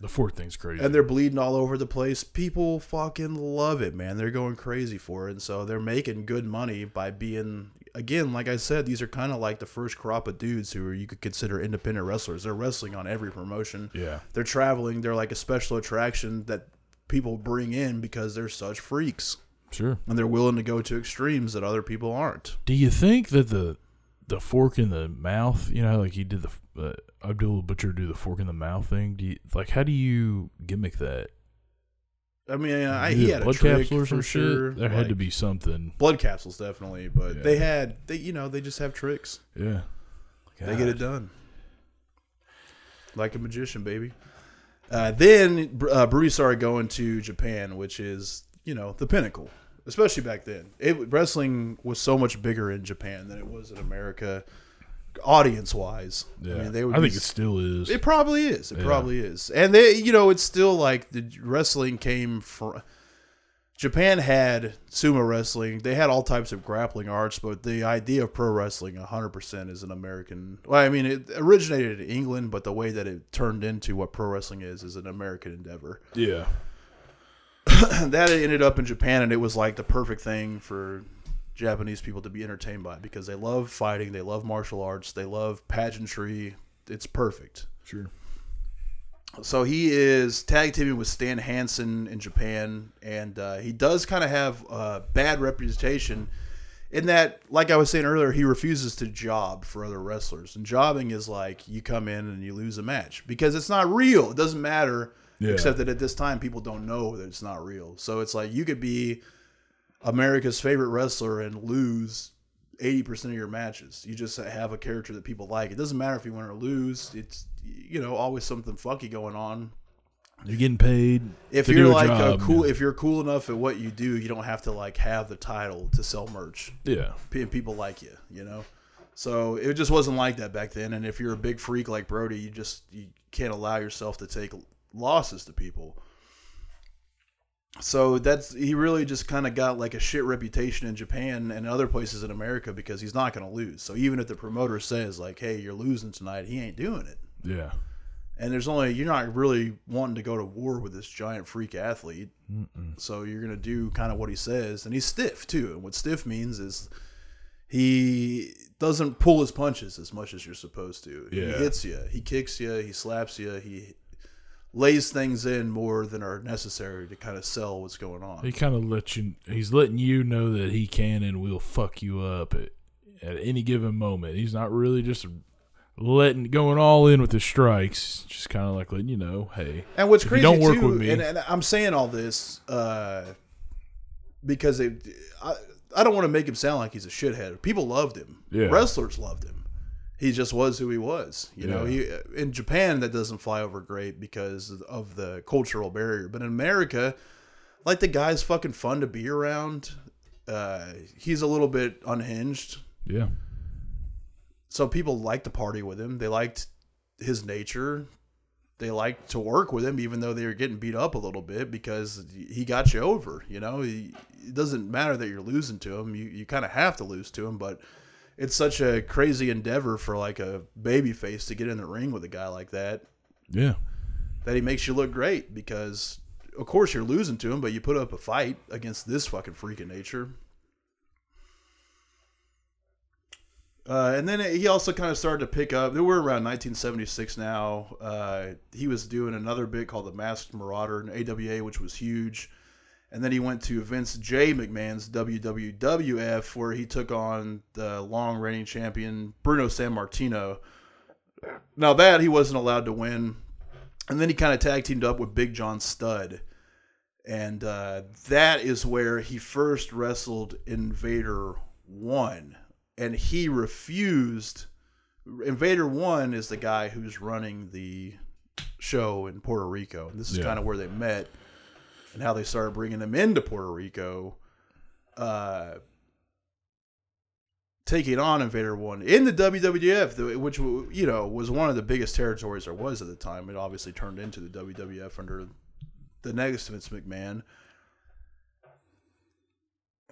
The fourth thing's crazy.
and they're bleeding all over the place. People fucking love it, man. They're going crazy for it, and so they're making good money by being. Again, like I said, these are kind of like the first crop of dudes who are, you could consider independent wrestlers. They're wrestling on every promotion.
yeah.
They're traveling. They're like a special attraction that people bring in because they're such freaks,
Sure.
and they're willing to go to extremes that other people aren't.
Do you think that the the fork in the mouth, you know, like he did the uh, Abdullah Butcher do the fork in the mouth thing? Do you like how do you gimmick that?
I mean, I, he had a
blood
trick
capsule or
for sure.
There had to be something.
blood capsules, definitely, but
Yeah.
they had they you know they just have tricks.
Yeah.
They get it done. Like a magician, baby. Uh, then uh, Brody started going to Japan, which is, you know, the pinnacle, especially back then. It, wrestling was so much bigger in Japan than it was in America, audience wise.
Yeah.
I
I,
mean, they would
think
be-
it still is.
it probably is. It
Yeah.
probably is. And they, you know, it's still like the wrestling came from. Japan had sumo wrestling. They had all types of grappling arts, but the idea of pro wrestling 100% is an American. Well, I mean, it originated in England, but the way that it turned into what pro wrestling is is an American endeavor.
yeah.
that ended up in Japan, and it was like the perfect thing for Japanese people to be entertained by because they love fighting, they love martial arts, they love pageantry. It's perfect.
Sure.
So he is tag teaming with Stan Hansen in Japan, and uh, he does kind of have a bad reputation in that, like I was saying earlier, he refuses to job for other wrestlers. And jobbing is like you come in and you lose a match because it's not real. It doesn't matter,
Yeah.
except that at this time people don't know that it's not real. So it's like you could be America's favorite wrestler and lose eighty percent of your matches. You just have a character that people like. It doesn't matter if you win or lose. It's you know always something funky going on.
You're getting paid.
If you're
a
like
job,
a cool, if you're cool enough at what you do, you don't have to like have the title to sell merch.
Yeah.
And people like you, you know. So it just wasn't like that back then. And if you're a big freak like Brody, you just you can't allow yourself to take losses to people. So that's he really just kind of got like a shit reputation in Japan and other places in America because he's not going to lose. So even if the promoter says like, "Hey, you're losing tonight," he ain't doing it.
Yeah.
And there's only you're not really wanting to go to war with this giant freak athlete. So you're gonna do kind of what he says, and he's stiff too. And what stiff means is he doesn't pull his punches as much as you're supposed to.
Yeah.
He hits you, he kicks you, he slaps you, he lays things in more than are necessary to kind of sell what's going on.
He kind of lets you. He's letting you know that he can and will fuck you up at, at any given moment. He's not really just letting going all in with the strikes. Just kind of like letting you know, hey,
And what's crazy
don't work
too,
with me-
and, and I'm saying all this uh, because it, I, I don't want to make him sound like he's a shithead. People loved him.
Yeah.
Wrestlers loved him. He just was who he was. You know, he, in Japan that doesn't fly over great because of the cultural barrier. But in America, like the guy's fucking fun to be around. Uh, he's a little bit unhinged.
yeah,
So people liked to party with him. They liked his nature. They liked to work with him, even though they were getting beat up a little bit because he got you over. You know, he, it doesn't matter that you're losing to him. You you kind of have to lose to him, but it's such a crazy endeavor for like a baby face to get in the ring with a guy like that
yeah,
that he makes you look great because of course you're losing to him, but you put up a fight against this fucking freak of nature. Uh, and then he also kind of started to pick up. We're around 1976 now. Uh, he was doing another bit called the Masked Marauder in AWA, which was huge. And then he went to Vince J. McMahon's WWF, where he took on the long reigning champion Bruno Sammartino. Now that he wasn't allowed to win, and then he kind of tag teamed up with Big John Studd, and uh, that is where he first wrestled Invader One, and he refused. Invader One is the guy who's running the show in Puerto Rico, and this is
Yeah.
kind of where they met and how they started bringing them into Puerto Rico. Uh, taking on Invader One in the WWF, which you know was one of the biggest territories there was at the time. It obviously turned into the WWF under the next Vince McMahon.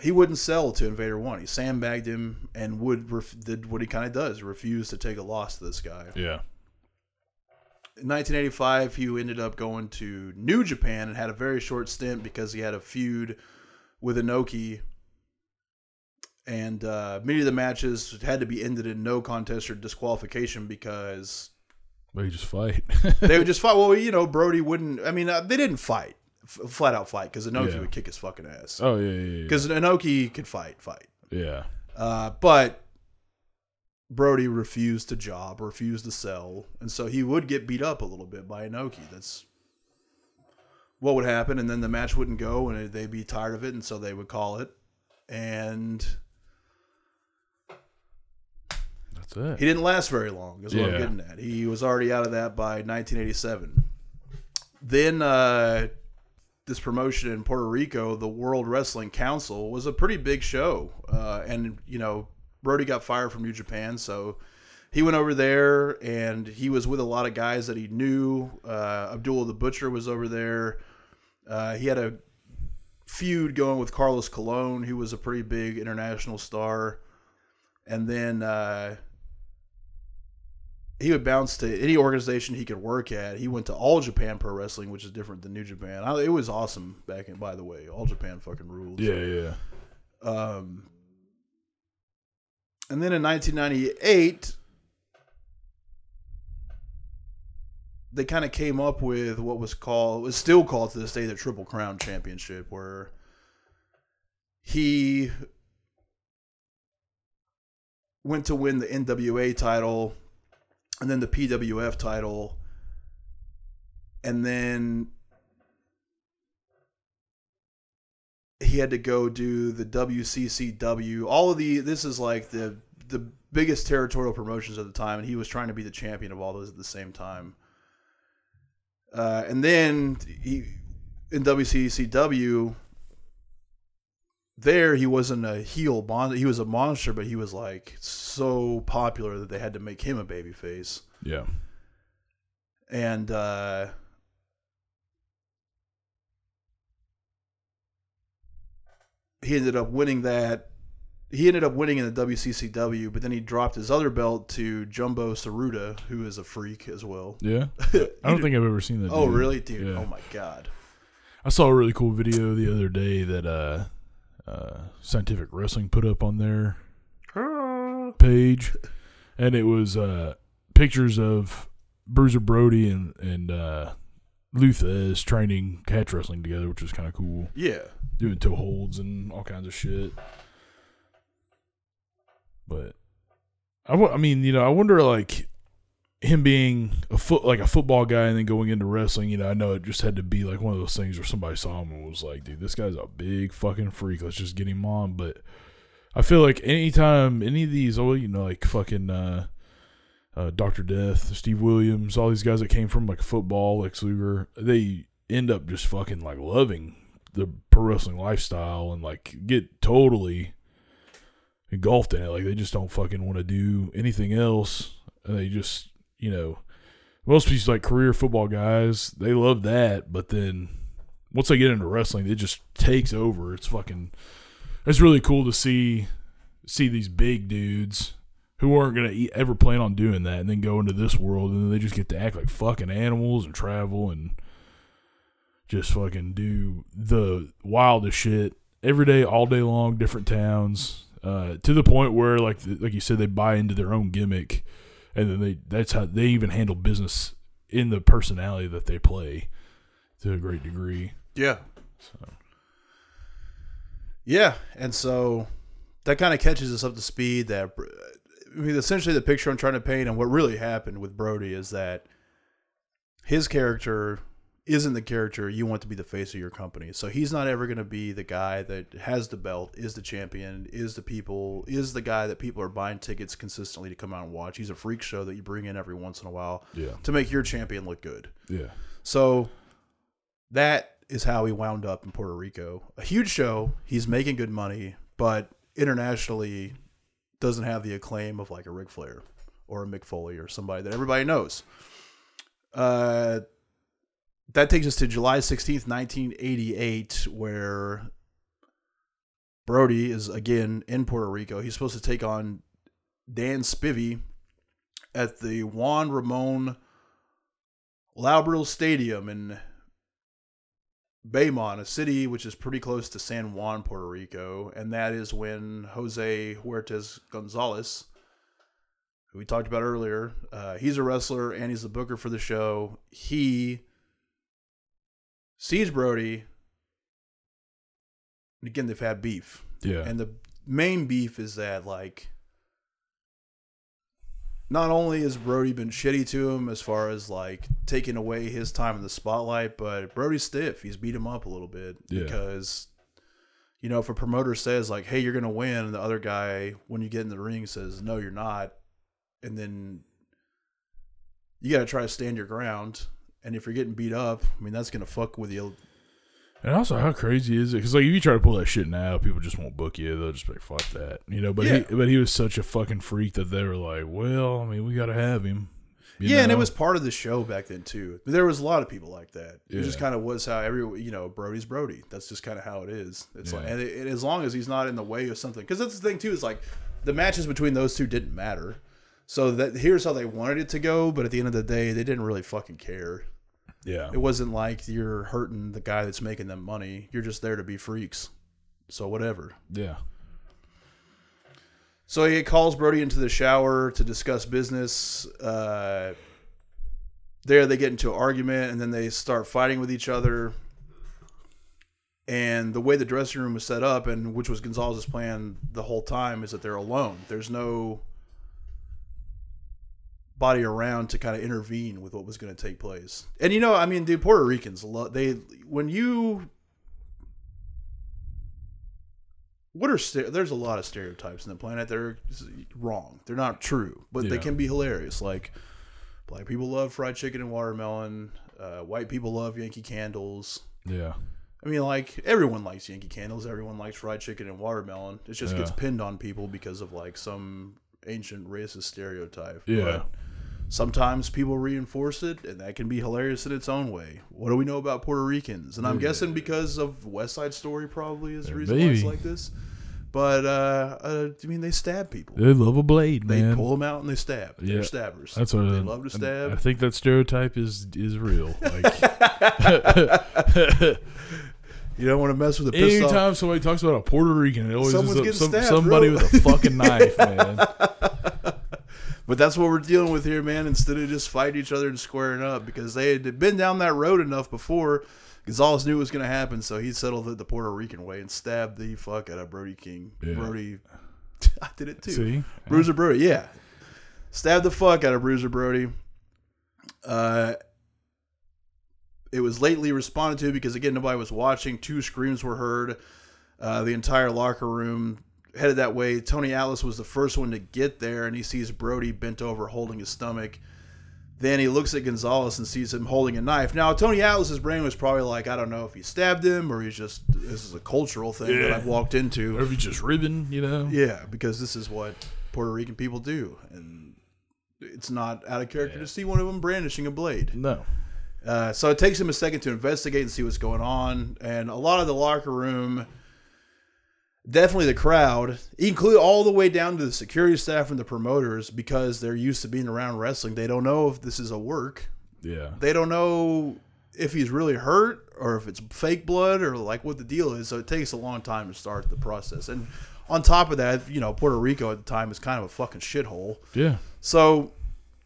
He wouldn't sell to Invader One. He sandbagged him and would ref- did what he kind of does: refuse to take a loss to this guy.
yeah,
In 1985, he ended up going to New Japan and had a very short stint because he had a feud with Inoki. And uh, many of the matches had to be ended in no contest or disqualification because
you just fight.
they would just fight. Well, you know, Brody wouldn't. I mean, uh, they didn't fight, f- flat out fight, because Inoki
Yeah.
would kick his fucking ass.
oh yeah, yeah, yeah.
Because Inoki could fight, fight.
yeah,
Uh, but Brody refused to job, refused to sell, and so he would get beat up a little bit by Inoki. That's what would happen, and then the match wouldn't go, and they'd be tired of it, and so they would call it. And
that's it.
he didn't last very long, is what I'm getting at. He was already out of that by 1987. Then uh, this promotion in Puerto Rico, the World Wrestling Council, was a pretty big show, uh, and you know Brody got fired from New Japan, so he went over there and he was with a lot of guys that he knew. Uh, Abdullah the Butcher was over there. Uh, he had a feud going with Carlos Colon, who was a pretty big international star, and then. Uh, he would bounce to any organization he could work at. He went to All Japan Pro Wrestling, which is different than New Japan. I, it was awesome back in. By the way, All Japan fucking rules.
Yeah, yeah.
Um, and then in 1998, they kind of came up with what was called, was still called to this day, the Triple Crown Championship, where he went to win the NWA title and then the PWF title. And then he had to go do the WCCW. All of the this is like the the biggest territorial promotions at the time, and he was trying to be the champion of all those at the same time. Uh, and then he in WCCW, there he wasn't a heel mon- He was a monster, but he was like so popular that they had to make him a babyface.
Yeah.
And uh, he ended up winning that. He ended up winning in the WCCW, but then he dropped his other belt to Jumbo Tsuruta, who is a freak as well.
Yeah. I don't think I've ever seen that.
Oh,
dude.
really, dude?
Yeah.
Oh my god.
I saw a really cool video the other day that uh, uh, Scientific Wrestling put up on their page, and it was uh, pictures of Bruiser Brody and and uh, Lou Thesz training catch wrestling together, which was kind of cool,
Yeah.
doing toe holds and all kinds of shit. But I, I mean, you know, I wonder like him being a foot like a football guy and then going into wrestling. You know, I know it just had to be like one of those things where somebody saw him and was like, "Dude, this guy's a big fucking freak. Let's just get him on." But I feel like anytime any of these, oh, you know, like fucking uh, uh, Doctor Death, Steve Williams, all these guys that came from like football, Lex Luger, they end up just fucking like loving the pro wrestling lifestyle and like get totally engulfed in it. Like they just don't fucking want to do anything else. And they just, you know, most of these like career football guys, they love that, but then once they get into wrestling, it just takes over. It's fucking it's really cool to see see these big dudes who aren't gonna e- ever plan on doing that, and then go into this world, and then they just get to act like fucking animals and travel and just fucking do the wildest shit every day, all day long, different towns, uh, to the point where, like like you said, they buy into their own gimmick, and then they that's how they even handle business in the personality that they play to a great degree.
Yeah. Yeah, and so that kind of catches us up to speed. That I mean, essentially, the picture I'm trying to paint and what really happened with Brody is that his character isn't the character you want to be the face of your company. So he's not ever going to be the guy that has the belt, is the champion, is the people, is the guy that people are buying tickets consistently to come out and watch. He's a freak show that you bring in every once in a while
Yeah,
to make your champion look good.
yeah,
So that is how he wound up in Puerto Rico. A huge show. He's making good money, but internationally doesn't have the acclaim of like a Ric Flair or a Mick Foley or somebody that everybody knows. Uh, that takes us to July 16th, 1988, where Brody is again in Puerto Rico. He's supposed to take on Dan Spivey at the Juan Ramon Loubriel Stadium in Bayamón, a city which is pretty close to San Juan, Puerto Rico, and that is when Jose Huertas Gonzalez, who we talked about earlier, uh, he's a wrestler and he's the booker for the show. He sees Brody. And again, they've had beef,
yeah.
and the main beef is that like not only has Brody been shitty to him as far as like taking away his time in the spotlight, but Brody's stiff. He's beat him up a little bit
Yeah.
because you know if a promoter says like, "Hey, you're gonna win," and the other guy when you get in the ring says, "No, you're not," and then you got to try to stand your ground. And if you're getting beat up, I mean that's gonna fuck with you.
And also, how crazy is it? Because like, if you try to pull that shit now, people just won't book you. They'll just be like, "Fuck that," you know. But
Yeah.
he, but he was such a fucking freak that they were like, "Well, I mean, we got to have him."
yeah, and it was part of the show back then too. But there was a lot of people like that. It
Yeah.
just kind of was how every you know Brody's Brody. That's just kind of how it is. It's like, and, it, and as long as he's not in the way of something, because that's the thing too. Is like the matches between those two didn't matter. So that here's how they wanted it to go, but at the end of the day, they didn't really fucking care.
Yeah,
It wasn't like you're hurting the guy that's making them money. You're just there to be freaks. So whatever.
yeah,
So he calls Brody into the shower to discuss business. Uh, there, they get into an argument, and then they start fighting with each other. And the way the dressing room was set up, and which was Gonzalez's plan the whole time, is that they're alone. There's no body around to kind of intervene with what was going to take place. And you know, I mean, the Puerto Ricans, love they when you what are st- there's a lot of stereotypes in the planet that are wrong. They're not true, but they can be hilarious. Like black people love fried chicken and watermelon. Uh, white people love Yankee candles.
Yeah.
I mean, like everyone likes Yankee candles. Everyone likes fried chicken and watermelon. It just gets pinned on people because of like some ancient racist stereotype.
Yeah.
But sometimes people reinforce it, and that can be hilarious in its own way. What do we know about Puerto Ricans? And I'm guessing because of West Side Story probably is the reason why it's like this. But uh, uh, I mean, they stab people.
They love a blade, man.
They
man.
pull them out and they stab. They're
Yeah.
stabbers.
That's what
they
I-
love to
stab. I think that stereotype is is real. Like
You don't want to mess with a pissed off.
somebody talks about a Puerto Rican, it always
Someone's
is some,
stabbed,
somebody
bro.
with a fucking knife, man.
But that's what we're dealing with here, man. Instead of just fighting each other and squaring up, because they had been down that road enough before. Gonzalez knew it was going to happen, so he settled it the Puerto Rican way and stabbed the fuck out of Brody King.
Yeah.
Brody, I did it too.
See,
Bruiser Brody, yeah, stabbed the fuck out of Bruiser Brody. Uh, it was lately responded to because again nobody was watching. Two screams were heard. Uh, the entire locker room headed that way. Tony Atlas was the first one to get there, and he sees Brody bent over holding his stomach. Then he looks at Gonzalez and sees him holding a knife. Now Tony Atlas's brain was probably like, I don't know if he stabbed him or he's just this is a cultural thing that I've walked into.
or if you just ribbon, you know.
Yeah, because this is what Puerto Rican people do, and it's not out of character
Yeah.
to see one of them brandishing a blade.
No.
Uh, so it takes him a second to investigate and see what's going on, and a lot of the locker room, definitely the crowd, include all the way down to the security staff and the promoters, because they're used to being around wrestling. They don't know if this is a work.
Yeah.
They don't know if he's really hurt or if it's fake blood or like what the deal is. So it takes a long time to start the process. And on top of that, you know, Puerto Rico at the time is kind of a fucking shithole.
Yeah.
So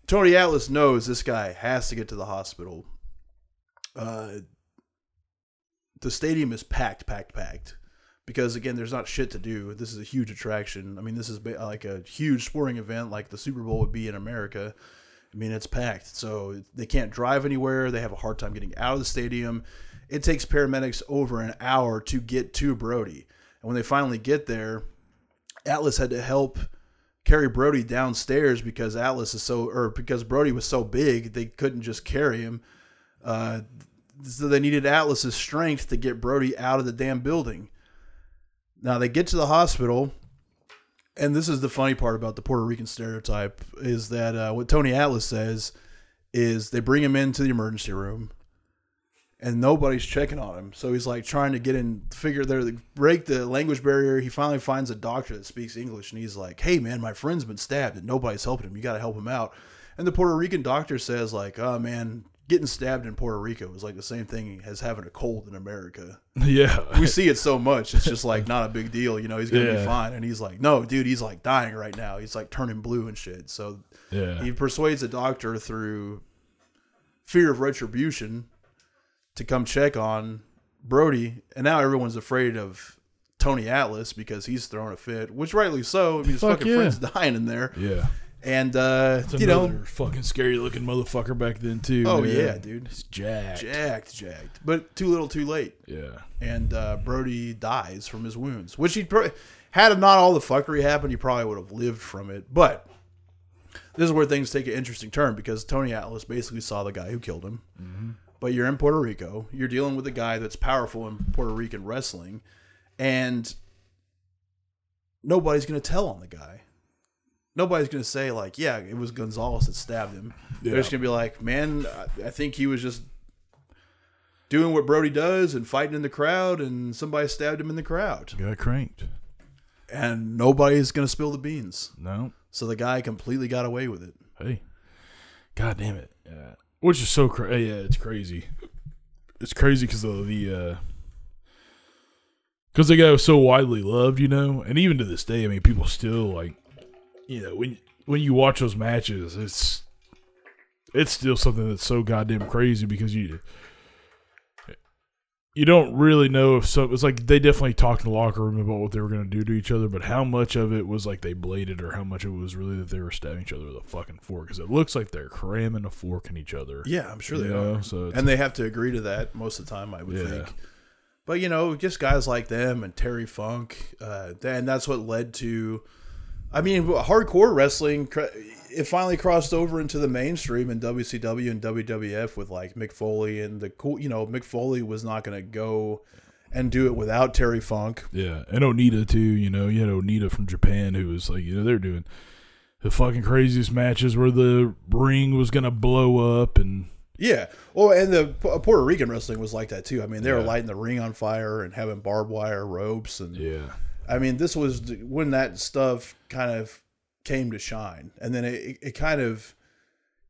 Tony Atlas knows this guy has to get to the hospital. Uh, the stadium is packed, packed, packed. Because again, there's not shit to do. This is a huge attraction. I mean, this is like a huge sporting event, like the Super Bowl would be in America. I mean, it's packed, so they can't drive anywhere. They have a hard time getting out of the stadium. It takes paramedics over an hour to get to Brody, and when they finally get there, Atlas had to help carry Brody downstairs because Atlas is so, or because Brody was so big, they couldn't just carry him. Uh, so they needed Atlas's strength to get Brody out of the damn building. Now they get to the hospital, and this is the funny part about the Puerto Rican stereotype is that uh, what Tony Atlas says is they bring him into the emergency room, and nobody's checking on him. So he's like trying to get in, figure there, break the language barrier. He finally finds a doctor that speaks English, and he's like, "Hey man, my friend's been stabbed, and nobody's helping him. You got to help him out." And the Puerto Rican doctor says like, "Oh man." Getting stabbed in Puerto Rico is like the same thing as having a cold in America
Yeah.
we see it so much. It's just like not a big deal. You know, he's gonna be fine. And he's like, no, dude, he's like dying right now. He's like turning blue and shit. So
yeah.
he persuades a doctor through fear of retribution to come check on Brody. And now everyone's afraid of Tony Atlas because he's throwing a fit, which rightly so. I mean, his
Fuck
fucking
yeah.
friend's dying in there.
yeah.
And uh,
It's
you know,
another fucking scary looking motherfucker back then too.
Oh,
man.
yeah, dude.
He's jacked.
jacked, jacked, but too little, too late.
Yeah.
and uh, Brody dies from his wounds. Which he pro- had not all the fuckery happened, he probably would have lived from it. But this is where things take an interesting turn because Tony Atlas basically saw the guy who killed him. But you're in Puerto Rico. You're dealing with a guy that's powerful in Puerto Rican wrestling, and nobody's going to tell on the guy. Nobody's going to say like, "Yeah, it was Gonzalez that stabbed him." They're just going to be like, "Man, I- think he was just doing what Brody does and fighting in the crowd, and somebody stabbed him in the crowd,
Got cranked.
and nobody's gonna spill the beans.
No.
So the guy completely got away with it.
Hey. God damn it. Yeah. Which is so crazy. Yeah, it's crazy. It's crazy because of the uh because the guy was so widely loved, you know, and even to this day, I mean, people still like, you know, when when you watch those matches, it's it's still something that's so goddamn crazy because you you don't really know if so. It's like they definitely talked in the locker room about what they were going to do to each other, but how much of it was like they bladed, or how much of it was really that they were stabbing each other with a fucking fork? Because it looks like they're cramming a fork in each other.
Yeah, I'm sure they
know?
are,
So
and they have to agree to that most of the time. I would
Yeah.
think. But you know, just guys like them and Terry Funk, uh, and that's what led to. I mean, hardcore wrestling. It finally crossed over into the mainstream in WCW and WWF with like Mick Foley and the cool. You know, Mick Foley was not going to go and do it without Terry Funk.
Yeah, and Onita too. You know, you had Onita from Japan who was like, you know, they're doing the fucking craziest matches where the ring was gonna blow up and
Yeah. Well, and the uh, Puerto Rican wrestling was like that too. I mean, they were lighting the ring on fire and having barbed wire ropes, and
yeah,
I mean, this was when that stuff kind of came to shine, and then it, it kind of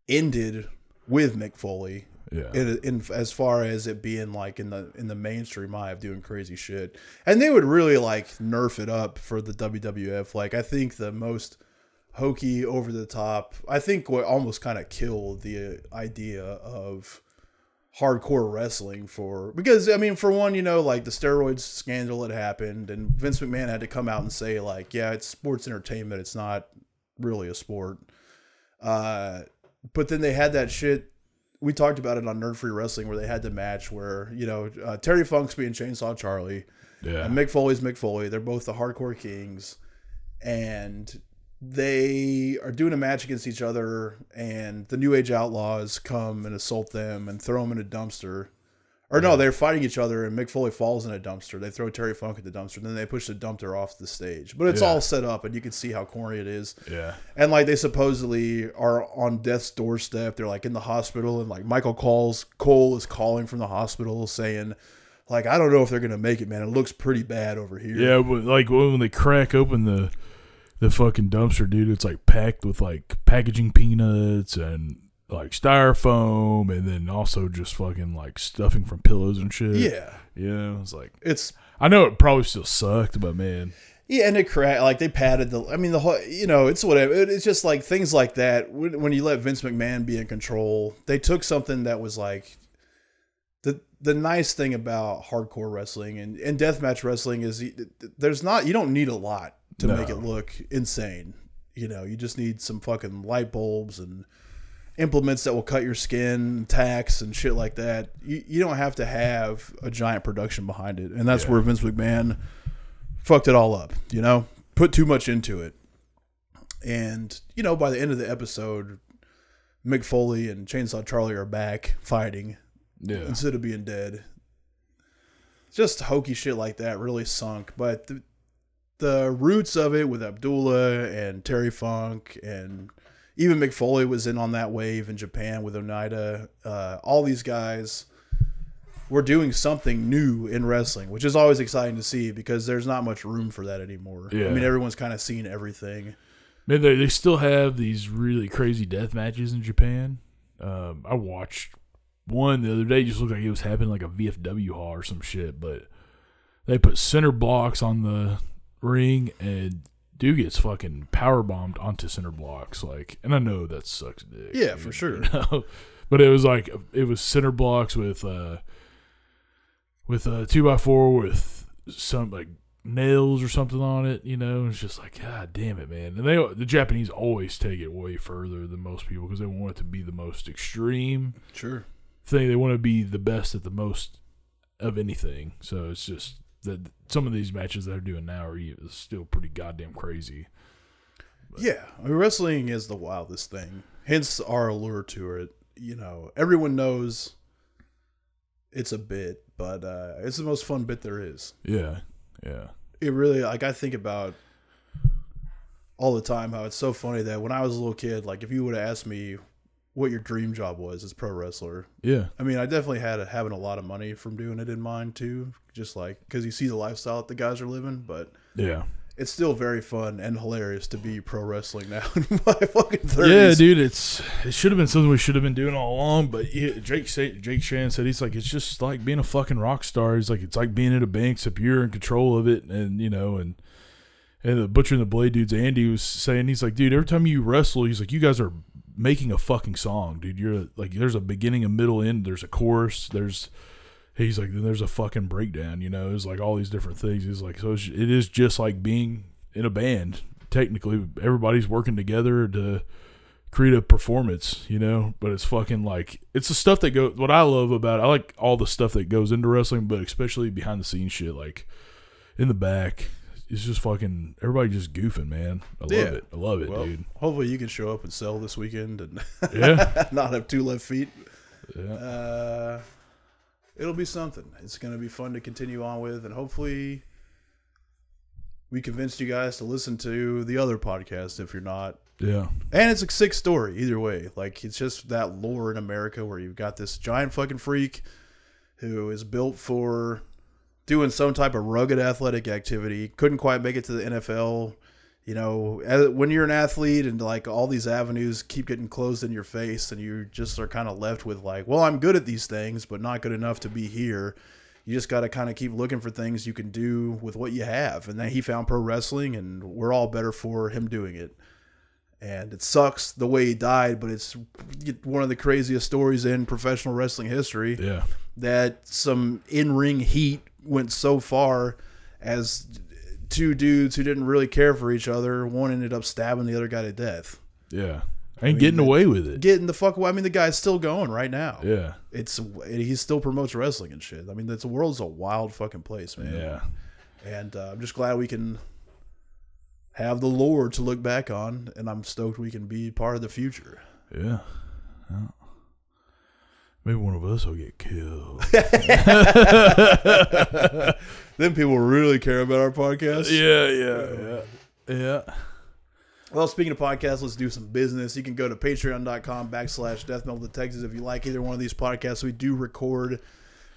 ended with Mick Foley.
yeah,
In, in as far as it being like in the in the mainstream eye of doing crazy shit, and they would really like nerf it up for the WWF. Like I think the most hokey, over the top. I think what almost kind of killed the idea of hardcore wrestling for because I mean for one you know like the steroids scandal had happened and Vince McMahon had to come out and say like yeah it's sports entertainment it's not really a sport uh but then they had that shit we talked about it on Nerd Free Wrestling where they had the match where you know uh, Terry Funk's being Chainsaw Charlie
yeah,
and Mick Foley's Mick Foley. They're both the hardcore kings, and they are doing a match against each other. And the New Age Outlaws come and assault them and throw them in a dumpster. Or no, they're fighting each other, and Mick Foley falls in a dumpster. They throw Terry Funk at the dumpster, and then they push the dumpster off the stage. But it's
Yeah.
all set up, and you can see how corny it is.
yeah,
And like they supposedly are on death's doorstep. They're like in the hospital, and like Michael calls Cole is calling from the hospital saying, like I don't know if they're gonna make it, man. It looks pretty bad over here.
yeah. But like when they crack open the the fucking dumpster, dude, it's like packed with like packaging peanuts and like styrofoam, and then also just fucking like stuffing from pillows and shit.
yeah.
yeah. It's like
It's
I know it probably still sucked, but man,
yeah, and it cracked. like they padded the. I mean the whole, you know, it's whatever. It- It's just like things like that. When, when you let Vince McMahon be in control, they took something that was like the the nice thing about hardcore wrestling and and deathmatch wrestling is there's not you don't need a lot to
No.
make it look insane. You know, you just need some fucking light bulbs and implements that will cut your skin, tacks and shit like that. You you don't have to have a giant production behind it, and that's
Yeah.
where Vince McMahon fucked it all up. You know, put too much into it, and you know by the end of the episode, Mick Foley and Chainsaw Charlie are back fighting
yeah,
instead of being dead. Just hokey shit like that really sunk, but the the roots of it with Abdullah and Terry Funk and even Mick Foley was in on that wave in Japan with Onita. Uh, all these guys were doing something new in wrestling, which is always exciting to see because there's not much room for that anymore. I mean, everyone's kind of seen everything.
Man, they, they still have these really crazy death matches in Japan. Um, I watched one the other day. Just looked like it was happening like a VFW hall or some shit. But they put center blocks on the ring, and dude gets fucking power bombed onto center blocks. Like, and I know that sucks dick.
Yeah,
dude,
for sure.
you know? but it was like it was center blocks with uh with a two by four with some like nails or something on it, you know. It's just like, God damn it, man. And they the Japanese always take it way further than most people because they want it to be the most extreme
Sure.
thing. They want to be the best at the most of anything. So it's just that some of these matches they're doing now are still pretty goddamn crazy.
Yeah, I mean, wrestling is the wildest thing. Hence our allure to it. You know, everyone knows it's a bit, but uh, it's the most fun bit there is.
Yeah, yeah,
It really, like, I think about all the time how it's so funny that when I was a little kid, like, if you would have asked me what your dream job was as pro wrestler,
yeah,
I mean, I definitely had a, having a lot of money from doing it in mind too, just like because you see the lifestyle that the guys are living, but
yeah.
it's still very fun and hilarious to be pro wrestling now in my fucking 30s.
Yeah, dude, it's it should have been something we should have been doing all along. But yeah, Jake say, Jake Shan said he's like it's just like being a fucking rock star. He's like it's like being at a bank, except you're in control of it, and you know, and and the butcher and the blade dudes. Andy was saying he's like, dude, every time you wrestle, he's like, you guys are making a fucking song, dude. You're like, there's a beginning, a middle, end. There's a chorus. There's he's like, then there's a fucking breakdown. You know, it's like all these different things. He's like, so it's, it is just like being in a band. Technically, everybody's working together to create a performance, you know. But it's fucking like it's the stuff that go. What I love about it, I like all the stuff that goes into wrestling, but especially behind the scenes shit, like in the back. It's just fucking everybody just goofing, man. I love
Yeah.
it. I love it,
Well,
dude.
hopefully you can show up and sell this weekend and
Yeah,
not have two left feet.
yeah,
Uh, it'll be something. It's going to be fun to continue on with, and hopefully, we convinced you guys to listen to the other podcast if you're not.
yeah,
And it's a sick story either way. Like it's just that lore in America where you've got this giant fucking freak who is built for doing some type of rugged athletic activity. Couldn't quite make it to the NFL. You know, as, when you're an athlete and like all these avenues keep getting closed in your face, and you just are kind of left with like, well, I'm good at these things, but not good enough to be here. You just got to kind of keep looking for things you can do with what you have. And then he found pro wrestling, and we're all better for him doing it and it sucks the way he died, but it's one of the craziest stories in professional wrestling history
yeah,
that some in-ring heat went so far as two dudes who didn't really care for each other, one ended up stabbing the other guy to death.
yeah. Ain't getting away with it.
Getting the fuck away. I mean, the guy's still going right now.
Yeah,
It's he still promotes wrestling and shit. I mean, that's the world's a wild fucking place, man.
yeah,
And uh, I'm just glad we can have the lore to look back on, and I'm stoked we can be part of the future.
yeah. yeah. Maybe one of us will get killed.
Then people really care about our podcast.
yeah, yeah, yeah, yeah.
Well, speaking of podcasts, let's do some business. You can go to patreon.com backslash death metal detectives if you like either one of these podcasts. We do record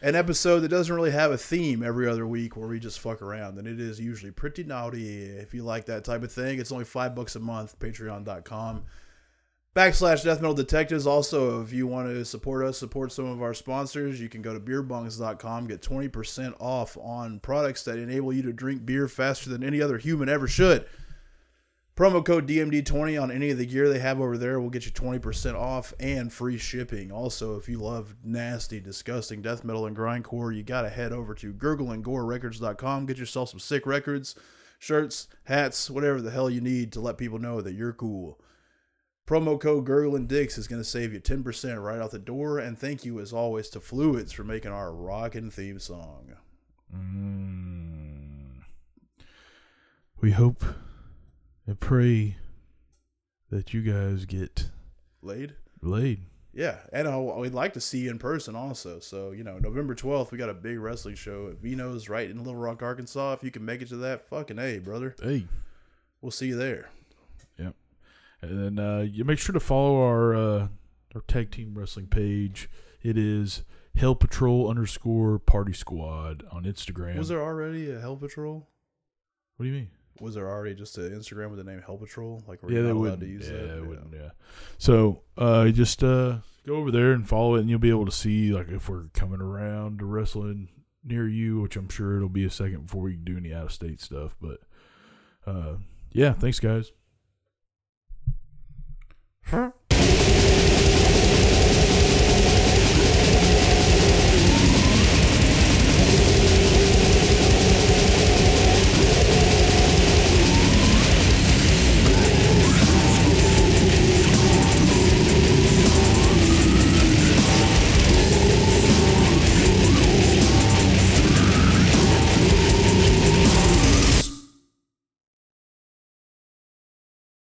an episode that doesn't really have a theme every other week where we just fuck around. And it is usually pretty naughty. If you like that type of thing, it's only five bucks a month, patreon.com backslash death metal detectives. Also, if you want to support us, support some of our sponsors, you can go to beerbungs.com, get 20% off on products that enable you to drink beer faster than any other human ever should. Promo code DMD20 on any of the gear they have over there will get you 20% off and free shipping. Also, if you love nasty, disgusting death metal and grindcore, you got to head over to gurgleandgorerecords.com. Get yourself some sick records, shirts, hats, whatever the hell you need to let people know that you're cool. Promo code Gurgle and Dicks is going to save you 10% right out the door. And thank you, as always, to Fluids for making our rockin' theme song.
Mm. We hope and pray that you guys get
Laid?
laid.
Yeah, and uh, we'd like to see you in person also. So, you know, November 12th, we got a big wrestling show at Vino's right in Little Rock, Arkansas. If you can make it to that, fucking A, brother.
Hey.
We'll see you there.
And then uh, you make sure to follow our uh, our tag team wrestling page. It is Hell Patrol underscore Party Squad on Instagram.
Was there already a Hell Patrol?
What do you mean?
Was there already just an Instagram with the name Hell Patrol? Like, were
yeah,
you
they
not allowed to use
yeah,
that? Yeah.
wouldn't. Yeah. So uh, just uh, go over there and follow it, and you'll be able to see like if we're coming around to wrestling near you, which I'm sure it'll be a second before we do any out of state stuff. But uh, yeah, thanks guys.
Huh?